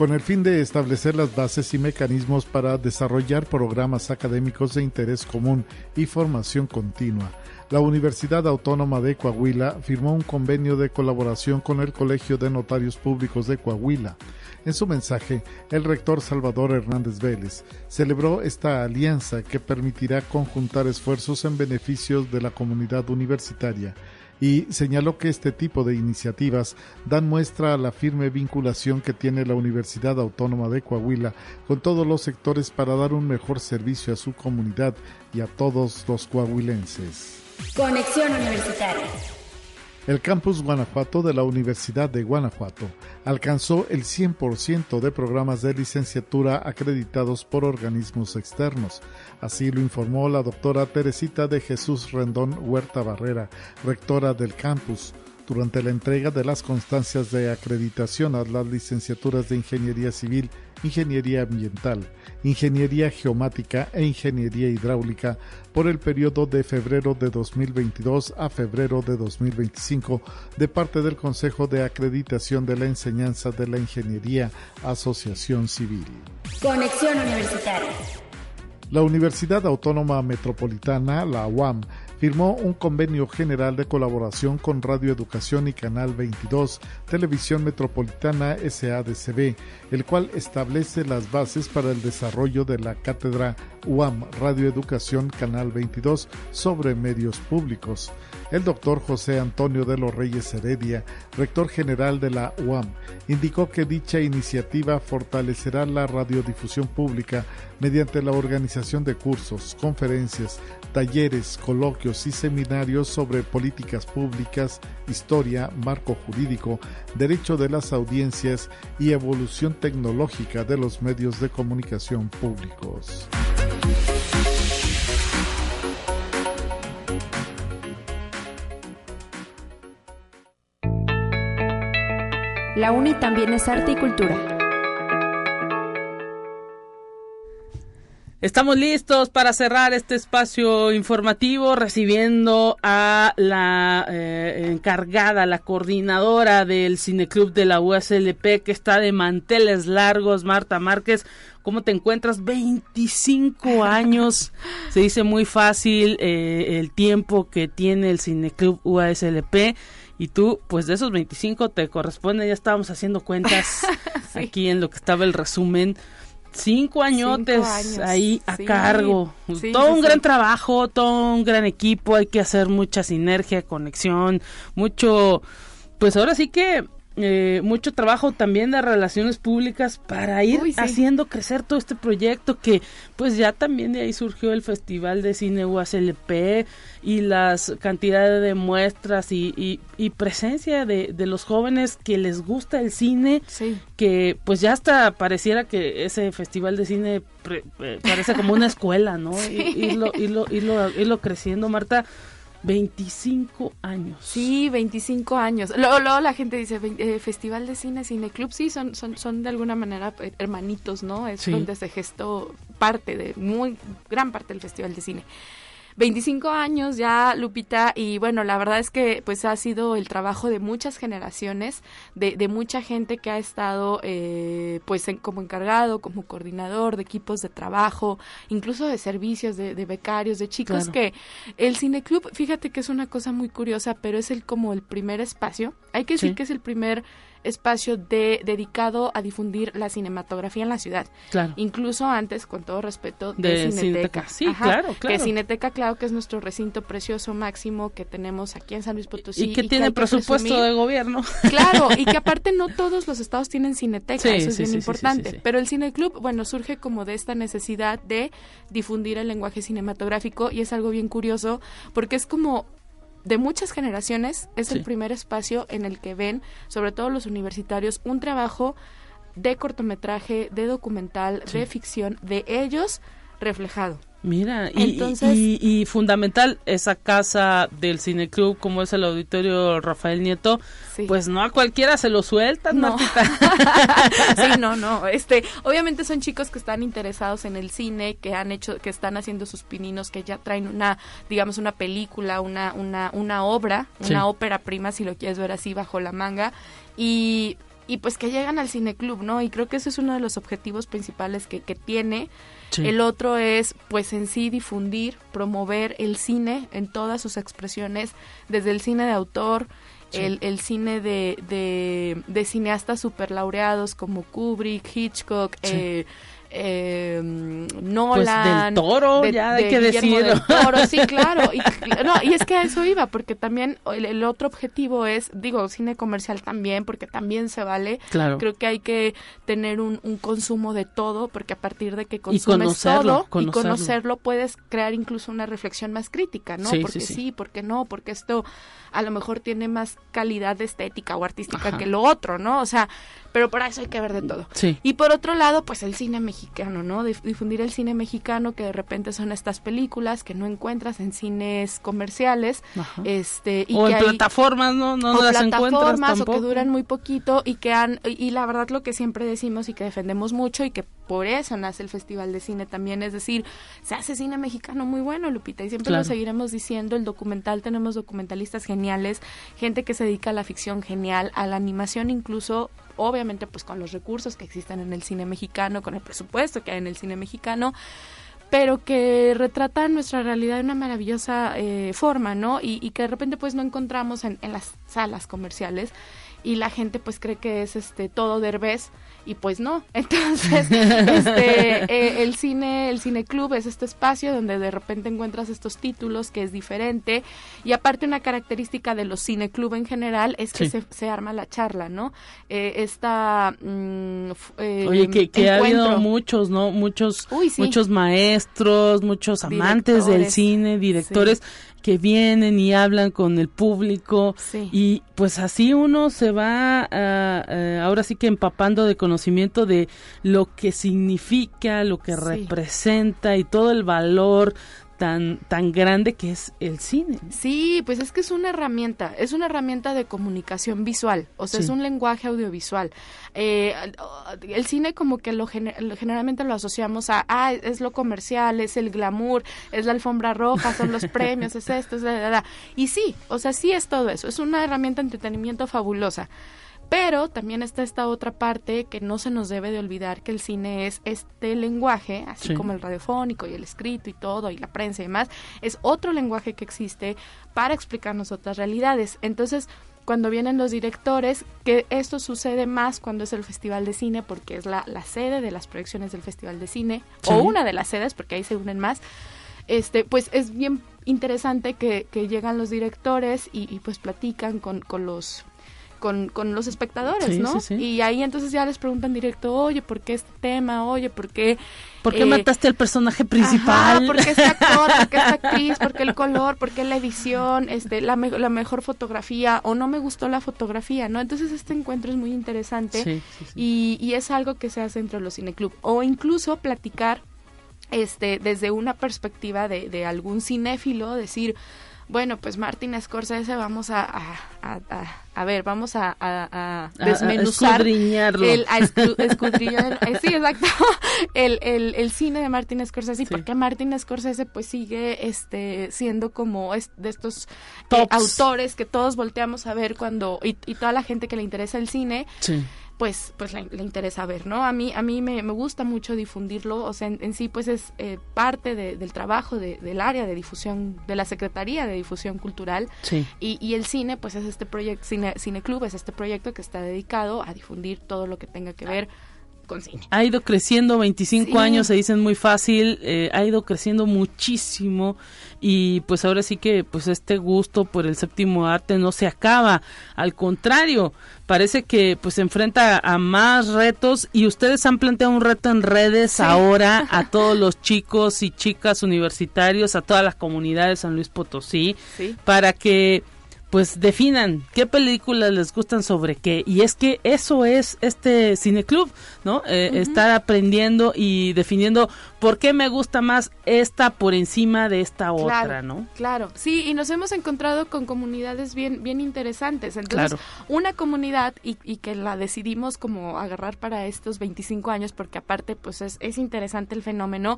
con el fin de establecer las bases y mecanismos para desarrollar programas académicos de interés común y formación continua. La Universidad Autónoma de Coahuila firmó un convenio de colaboración con el Colegio de Notarios Públicos de Coahuila. En su mensaje, el rector Salvador Hernández Vélez celebró esta alianza que permitirá conjuntar esfuerzos en beneficio de la comunidad universitaria y señaló que este tipo de iniciativas dan muestra a la firme vinculación que tiene la Universidad Autónoma de Coahuila con todos los sectores para dar un mejor servicio a su comunidad y a todos los coahuilenses. Conexión Universitaria. El campus Guanajuato de la Universidad de Guanajuato alcanzó el 100% de programas de licenciatura acreditados por organismos externos. Así lo informó la doctora Teresita de Jesús Rendón Huerta Barrera, rectora del campus durante la entrega de las constancias de acreditación a las licenciaturas de Ingeniería Civil, Ingeniería Ambiental, Ingeniería Geomática e Ingeniería Hidráulica por el periodo de febrero de 2022 a febrero de 2025 de parte del Consejo de Acreditación de la Enseñanza de la Ingeniería Asociación Civil. Conexión Universitaria. La Universidad Autónoma Metropolitana, la UAM, firmó un convenio general de colaboración con Radio Educación y Canal 22, Televisión Metropolitana SADCB, el cual establece las bases para el desarrollo de la cátedra UAM Radio Educación Canal 22 sobre medios públicos. El doctor José Antonio de los Reyes Heredia, rector general de la UAM, indicó que dicha iniciativa fortalecerá la radiodifusión pública mediante la organización de cursos, conferencias, talleres, coloquios y seminarios sobre políticas públicas, historia, marco jurídico, derecho de las audiencias y evolución tecnológica de los medios de comunicación públicos. La UNI también es arte y cultura. Estamos listos para cerrar este espacio informativo recibiendo a la eh, encargada, la coordinadora del Cineclub de la USLP que está de manteles largos, Marta Márquez. ¿Cómo te encuentras? 25 [laughs] años. Se dice muy fácil eh, el tiempo que tiene el Cineclub USLP. Y tú, pues de esos 25 te corresponde, ya estábamos haciendo cuentas [laughs] aquí en lo que estaba el resumen Cinco añotes ahí a cargo. todo un gran trabajo, todo un gran equipo. Hay que hacer mucha sinergia, conexión, mucho. Pues ahora sí que eh, mucho trabajo también de relaciones públicas para ir haciendo crecer todo este proyecto que pues ya también de ahí surgió el Festival de Cine UASLP y las cantidades de muestras y, y, presencia de, de, los jóvenes que les gusta el cine, que pues ya hasta pareciera que ese Festival de Cine eh, parece como una escuela, ¿no? [laughs] y irlo, irlo, irlo creciendo, Marta 25 años. Sí, 25 años. Luego, luego la gente dice, eh, Festival de Cine, Cine Club, sí, son, son, son de alguna manera eh, hermanitos, ¿no? Es donde se gestó parte de, muy gran parte del Festival de Cine. 25 años ya, Lupita, y bueno, la verdad es que pues ha sido el trabajo de muchas generaciones, de, de mucha gente que ha estado eh, pues como encargado, como coordinador de equipos de trabajo, incluso de servicios, de, becarios, de chicos que el cineclub, fíjate que es una cosa muy curiosa, pero es el como el primer espacio, hay que decir que es el primer espacio de, dedicado a difundir la cinematografía en la ciudad. Claro. Incluso antes, con todo respeto, de, Cineteca. Sí, claro, claro. Que Cineteca, claro, que es nuestro recinto precioso máximo que tenemos aquí en San Luis Potosí. Y que tiene presupuesto de gobierno. Claro, y que [laughs] aparte no todos los estados tienen Cineteca, eso es bien importante. Pero el Cineclub, bueno, surge como de esta necesidad de difundir el lenguaje cinematográfico y es algo bien curioso porque es como de muchas generaciones es el primer espacio en el que ven, sobre todo los universitarios, un trabajo de cortometraje, de documental, de ficción, de ellos reflejado. Mira, y, fundamental esa casa del cineclub como es el auditorio Rafael Nieto, pues no a cualquiera se lo sueltan, no. [laughs] sí, no, no, [laughs] este, obviamente son chicos que están interesados en el cine, que han hecho, que están haciendo sus pininos, que ya traen una, digamos, una película, una, una, una obra, una ópera prima, si lo quieres ver así, bajo la manga, y y pues que llegan al cineclub, ¿no? Y creo que ese es uno de los objetivos principales que, que tiene el otro es, pues en sí, difundir, promover el cine en todas sus expresiones, desde el cine de autor, el, el, cine de, de, de cineastas superlaureados como Kubrick, Hitchcock, eh, eh, Nolan, pues del toro, ya hay que decir. Toro, sí, [laughs] claro. Y, no, y es que a eso iba, porque también el, otro objetivo es, digo, cine comercial también, porque también se vale. Claro. Creo que hay que tener un, un consumo de todo, porque a partir de que consumes todo y conocerlo, puedes crear incluso una reflexión más crítica, ¿no? porque sí, sí, porque no, porque esto a lo mejor tiene más calidad estética o artística que lo otro, ¿no? O sea, pero para eso hay que ver de todo. Sí. Y por otro lado, pues el cine mexicano, ¿no? Difundir el cine mexicano, que de repente son estas películas que no encuentras en cines comerciales, este y o en plataformas, ¿no? No o las plataformas o que duran muy poquito y que han y la verdad lo que siempre decimos y que defendemos mucho y que por eso nace el Festival de Cine también, es decir, se hace cine mexicano muy bueno, Lupita, y siempre lo seguiremos diciendo, el documental, tenemos documentalistas geniales, gente que se dedica a la ficción genial, a la animación incluso, obviamente pues con los recursos que existen en el cine mexicano, con el presupuesto que hay en el cine mexicano, pero que retratan nuestra realidad de una maravillosa eh, forma, ¿no? Y, y, que de repente pues no encontramos en, en las salas comerciales y la gente pues cree que es este todo derbez y pues no. [laughs] Entonces, este, eh, el cine, el cine club es este espacio donde de repente encuentras estos títulos que es diferente y aparte una característica de los cine club en general es que se, arma la charla, ¿no? Eh, esta mm, eh, Oye, que, ha habido muchos, ¿no? Muchos, muchos maestros, muchos amantes del cine, directores que vienen y hablan con el público y pues así uno se va uh, ahora sí que empapando de conocimiento de lo que significa, lo que representa y todo el valor tan tan grande que es el cine. Sí, pues es que es una herramienta, es una herramienta de comunicación visual, o sea, es un lenguaje audiovisual. Eh, el cine como que lo, generalmente lo asociamos a, ah, es lo comercial, es el glamour, es la alfombra roja, son los [laughs] premios, es esto, es la, la, Y sí, o sea, sí es todo eso, es una herramienta de entretenimiento fabulosa. Pero también está esta otra parte que no se nos debe de olvidar que el cine es este lenguaje, así como el radiofónico y el escrito y todo, y la prensa y demás, es otro lenguaje que existe para explicarnos otras realidades. Entonces, cuando vienen los directores, que esto sucede más cuando es el Festival de Cine, porque es la, sede de las proyecciones del Festival de Cine, o una de las sedes, porque ahí se unen más, este, pues es bien interesante que, llegan los directores y, y pues platican con, con los con, con los espectadores, ¿no? Y ahí entonces ya les preguntan directo, oye, ¿por qué este tema? Oye, ¿por qué... ¿Por qué eh, mataste al personaje principal? ¿Por qué este actor? ¿Por qué esta [laughs] actriz? ¿Por qué el color? ¿Por qué la edición? Este, la, la mejor fotografía o no me gustó la fotografía, ¿no? Entonces este encuentro es muy interesante y, y es algo que se hace entre los cineclub o incluso platicar este desde una perspectiva de, de algún cinéfilo, decir bueno, pues Martin Scorsese vamos a, a, a, ver, vamos a, a, desmenuzar. [laughs] El, eh, sí, exacto, [laughs] el, el, el, cine de Martin Scorsese, porque Martin Scorsese pues sigue este siendo como de estos eh, autores que todos volteamos a ver cuando, y, y toda la gente que le interesa el cine, sí pues pues le, interesa ver, ¿no? A mí a mí me, gusta mucho difundirlo, o sea, en, sí pues es eh, parte del trabajo del área de difusión, de la Secretaría de Difusión Cultural sí. y, y, el cine pues es este proyecto, Cine, cine Club es este proyecto que está dedicado a difundir todo lo que tenga que ver ha ido creciendo 25 años, se dicen muy fácil, eh, ha ido creciendo muchísimo y pues ahora sí que pues este gusto por el séptimo arte no se acaba, al contrario, parece que pues se enfrenta a más retos y ustedes han planteado un reto en redes ahora a [laughs] todos los chicos y chicas universitarios, a toda la comunidad de San Luis Potosí, para que pues definan qué películas les gustan sobre qué. Y es que eso es este cineclub, ¿no? Eh, estar aprendiendo y definiendo por qué me gusta más esta por encima de esta otra, ¿no? Claro, sí, y nos hemos encontrado con comunidades bien, bien interesantes. Entonces, una comunidad y, y, que la decidimos como agarrar para estos 25 años, porque aparte, pues es, es interesante el fenómeno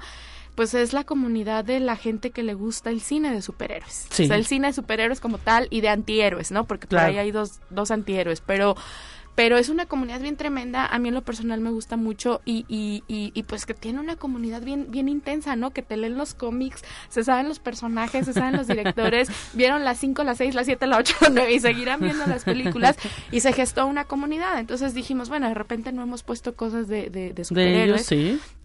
pues es la comunidad de la gente que le gusta el cine de superhéroes. O sea, el cine de superhéroes como tal y de antihéroes, ¿no? Porque por ahí hay dos, dos antihéroes, pero pero es una comunidad bien tremenda, a mí en lo personal me gusta mucho y, y, y, pues que tiene una comunidad bien, bien intensa, ¿no? Que te leen los cómics, se saben los personajes, se saben los directores, [laughs] vieron las 5, las 6, las 7, las 8, las 9 y seguirán viendo las películas y se gestó una comunidad. Entonces dijimos, bueno, de repente no hemos puesto cosas de, de, superhéroes,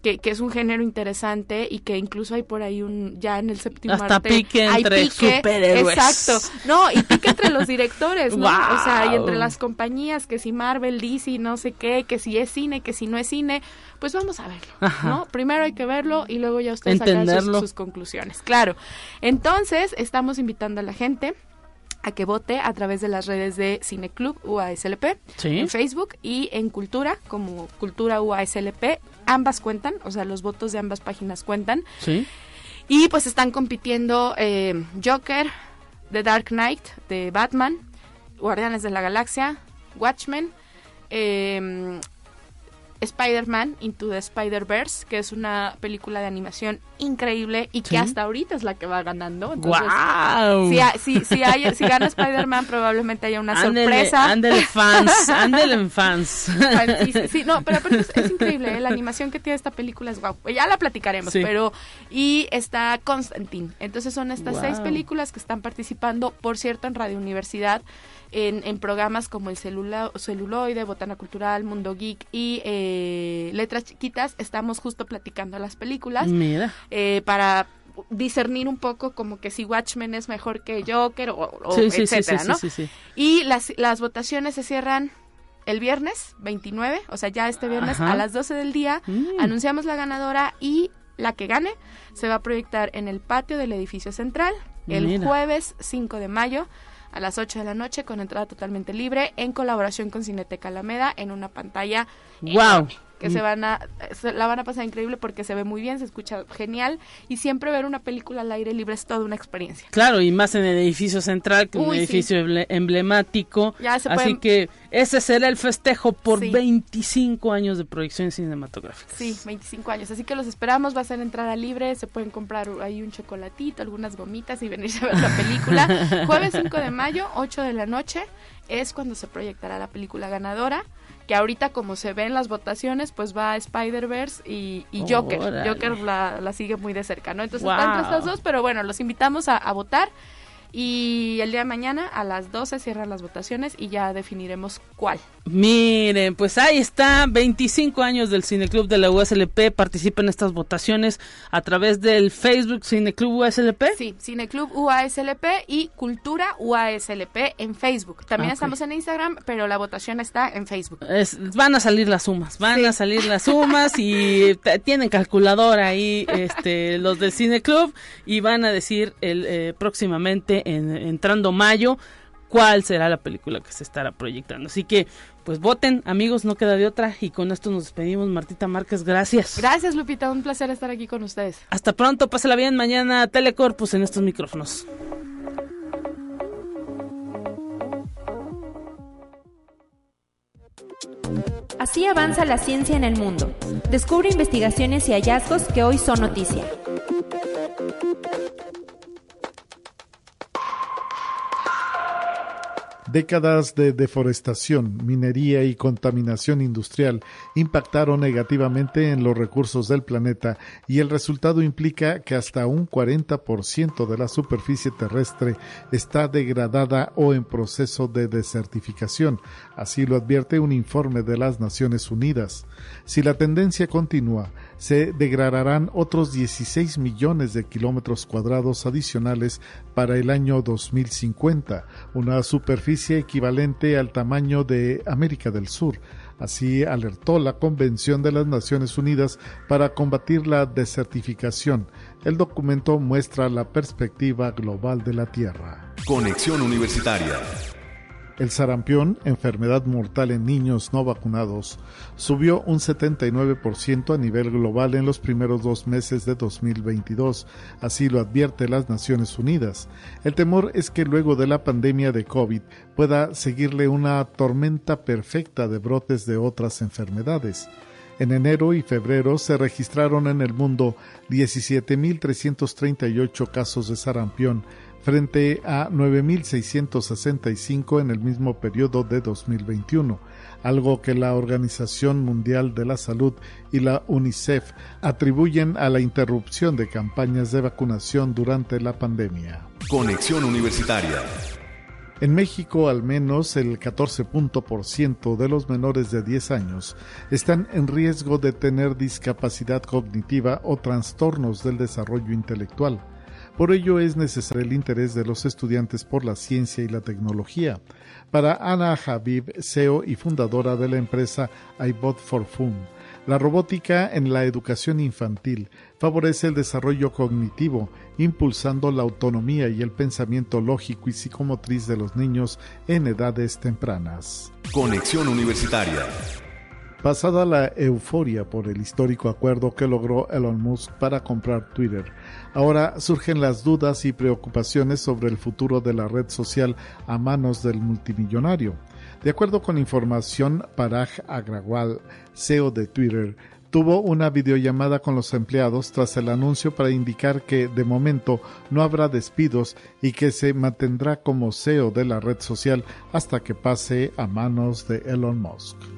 que, que es un género interesante y que incluso hay por ahí un, ya en el séptimo Hasta pique entre superhéroes. Exacto. No, y pique entre los directores, ¿no? O sea, y entre las compañías que si Marvel, DC, no sé qué, que si es cine, que si no es cine, pues vamos a verlo, ¿no? Primero hay que verlo y luego ya ustedes sacan sus, conclusiones. Claro. Entonces, estamos invitando a la gente a que vote a través de las redes de Cineclub UASLP en Facebook y en Cultura como Cultura UASLP. Ambas cuentan, o sea, los votos de ambas páginas cuentan. Sí. Y pues están compitiendo eh, Joker, The Dark Knight de Batman, Guardianes de la Galaxia, Watchmen, eh, Spider-Man Into the Spider-Verse, que es una película de animación increíble y que hasta ahorita es la que va ganando. wow. si, si, hay, si gana Spider-Man, probablemente haya una sorpresa. Ándele fans, [laughs] ándele fans. Sí, no, pero, es, increíble, ¿eh? la animación que tiene esta película es guau. Ya la platicaremos, pero... Y está Constantine. Entonces son estas seis películas que están participando, por cierto, en Radio Universidad en, programas como el celuloide, Botana Cultural, Mundo Geek y eh, Letras Chiquitas, estamos justo platicando las películas. Eh, para discernir un poco como que si Watchmen es mejor que Joker o, etcétera, ¿no? Y las, las votaciones se cierran el viernes 29, o sea, ya este viernes a las 12 del día, mm. anunciamos la ganadora y la que gane se va a proyectar en el patio del edificio central el jueves 5 de mayo a las 8 de la noche con entrada totalmente libre en colaboración con Cineteca Alameda en una pantalla. ¡Wow! Que se van a la van a pasar increíble porque se ve muy bien, se escucha genial y siempre ver una película al aire libre es toda una experiencia. Claro, y más en el edificio central, que es un edificio emblemático. Así que ese será el festejo por 25 años de proyección cinematográfica. Sí, 25 años. Así que los esperamos, va a ser entrada libre, se pueden comprar ahí un chocolatito, algunas gomitas y venirse a ver la película. [laughs] Jueves 5 de mayo, 8 de la noche, es cuando se proyectará la película ganadora que ahorita como se ven las votaciones, pues va Spider-Verse y, Joker. Joker la, sigue muy de cerca, ¿no? Entonces están entre estas dos, pero bueno, los invitamos a, a votar. Y el día de mañana a las 12 cierran las votaciones y ya definiremos cuál. Miren, pues ahí está, 25 años del Cineclub de la USLP, participa en estas votaciones a través del Facebook Cineclub USLP. Sí, Cineclub UASLP y Cultura UASLP en Facebook. También estamos en Instagram, pero la votación está en Facebook. van a salir las sumas, van a salir las sumas y [laughs] tienen calculadora ahí este, los del Cineclub y van a decir el, eh, próximamente entrando mayo cuál será la película que se estará proyectando. Así que, pues voten, amigos, no queda de otra. Y con esto nos despedimos. Martita Márquez, gracias. Gracias, Lupita, un placer estar aquí con ustedes. Hasta pronto, pásela bien. Mañana Telecorpus en estos micrófonos. Así avanza la ciencia en el mundo. Descubre investigaciones y hallazgos que hoy son noticia. Décadas de deforestación, minería y contaminación industrial impactaron negativamente en los recursos del planeta y el resultado implica que hasta un 40% de la superficie terrestre está degradada o en proceso de desertificación. Así lo advierte un informe de las Naciones Unidas. Si la tendencia continúa, se degradarán otros 16 millones de kilómetros cuadrados adicionales para el año 2050, una superficie equivalente al tamaño de América del Sur. Así alertó la Convención de las Naciones Unidas para combatir la desertificación. El documento muestra la perspectiva global de la Tierra. Conexión Universitaria el sarampión, enfermedad mortal en niños no vacunados, subió un 79% a nivel global en los primeros dos meses de 2022, así lo advierte las Naciones Unidas. El temor es que luego de la pandemia de COVID pueda seguirle una tormenta perfecta de brotes de otras enfermedades. En enero y febrero se registraron en el mundo 17.338 casos de sarampión, frente a 9.665 en el mismo periodo de 2021, algo que la Organización Mundial de la Salud y la UNICEF atribuyen a la interrupción de campañas de vacunación durante la pandemia. Conexión Universitaria en México, al menos el 14% de los menores de 10 años están en riesgo de tener discapacidad cognitiva o trastornos del desarrollo intelectual. Por ello es necesario el interés de los estudiantes por la ciencia y la tecnología. Para Ana Habib, CEO y fundadora de la empresa iBot for Fun, la robótica en la educación infantil favorece el desarrollo cognitivo, impulsando la autonomía y el pensamiento lógico y psicomotriz de los niños en edades tempranas. Conexión Universitaria Pasada la euforia por el histórico acuerdo que logró Elon Musk para comprar Twitter, ahora surgen las dudas y preocupaciones sobre el futuro de la red social a manos del multimillonario. De acuerdo con información, Parag Agrawal, CEO de Twitter, tuvo una videollamada con los empleados tras el anuncio para indicar que de momento no habrá despidos y que se mantendrá como CEO de la red social hasta que pase a manos de Elon Musk.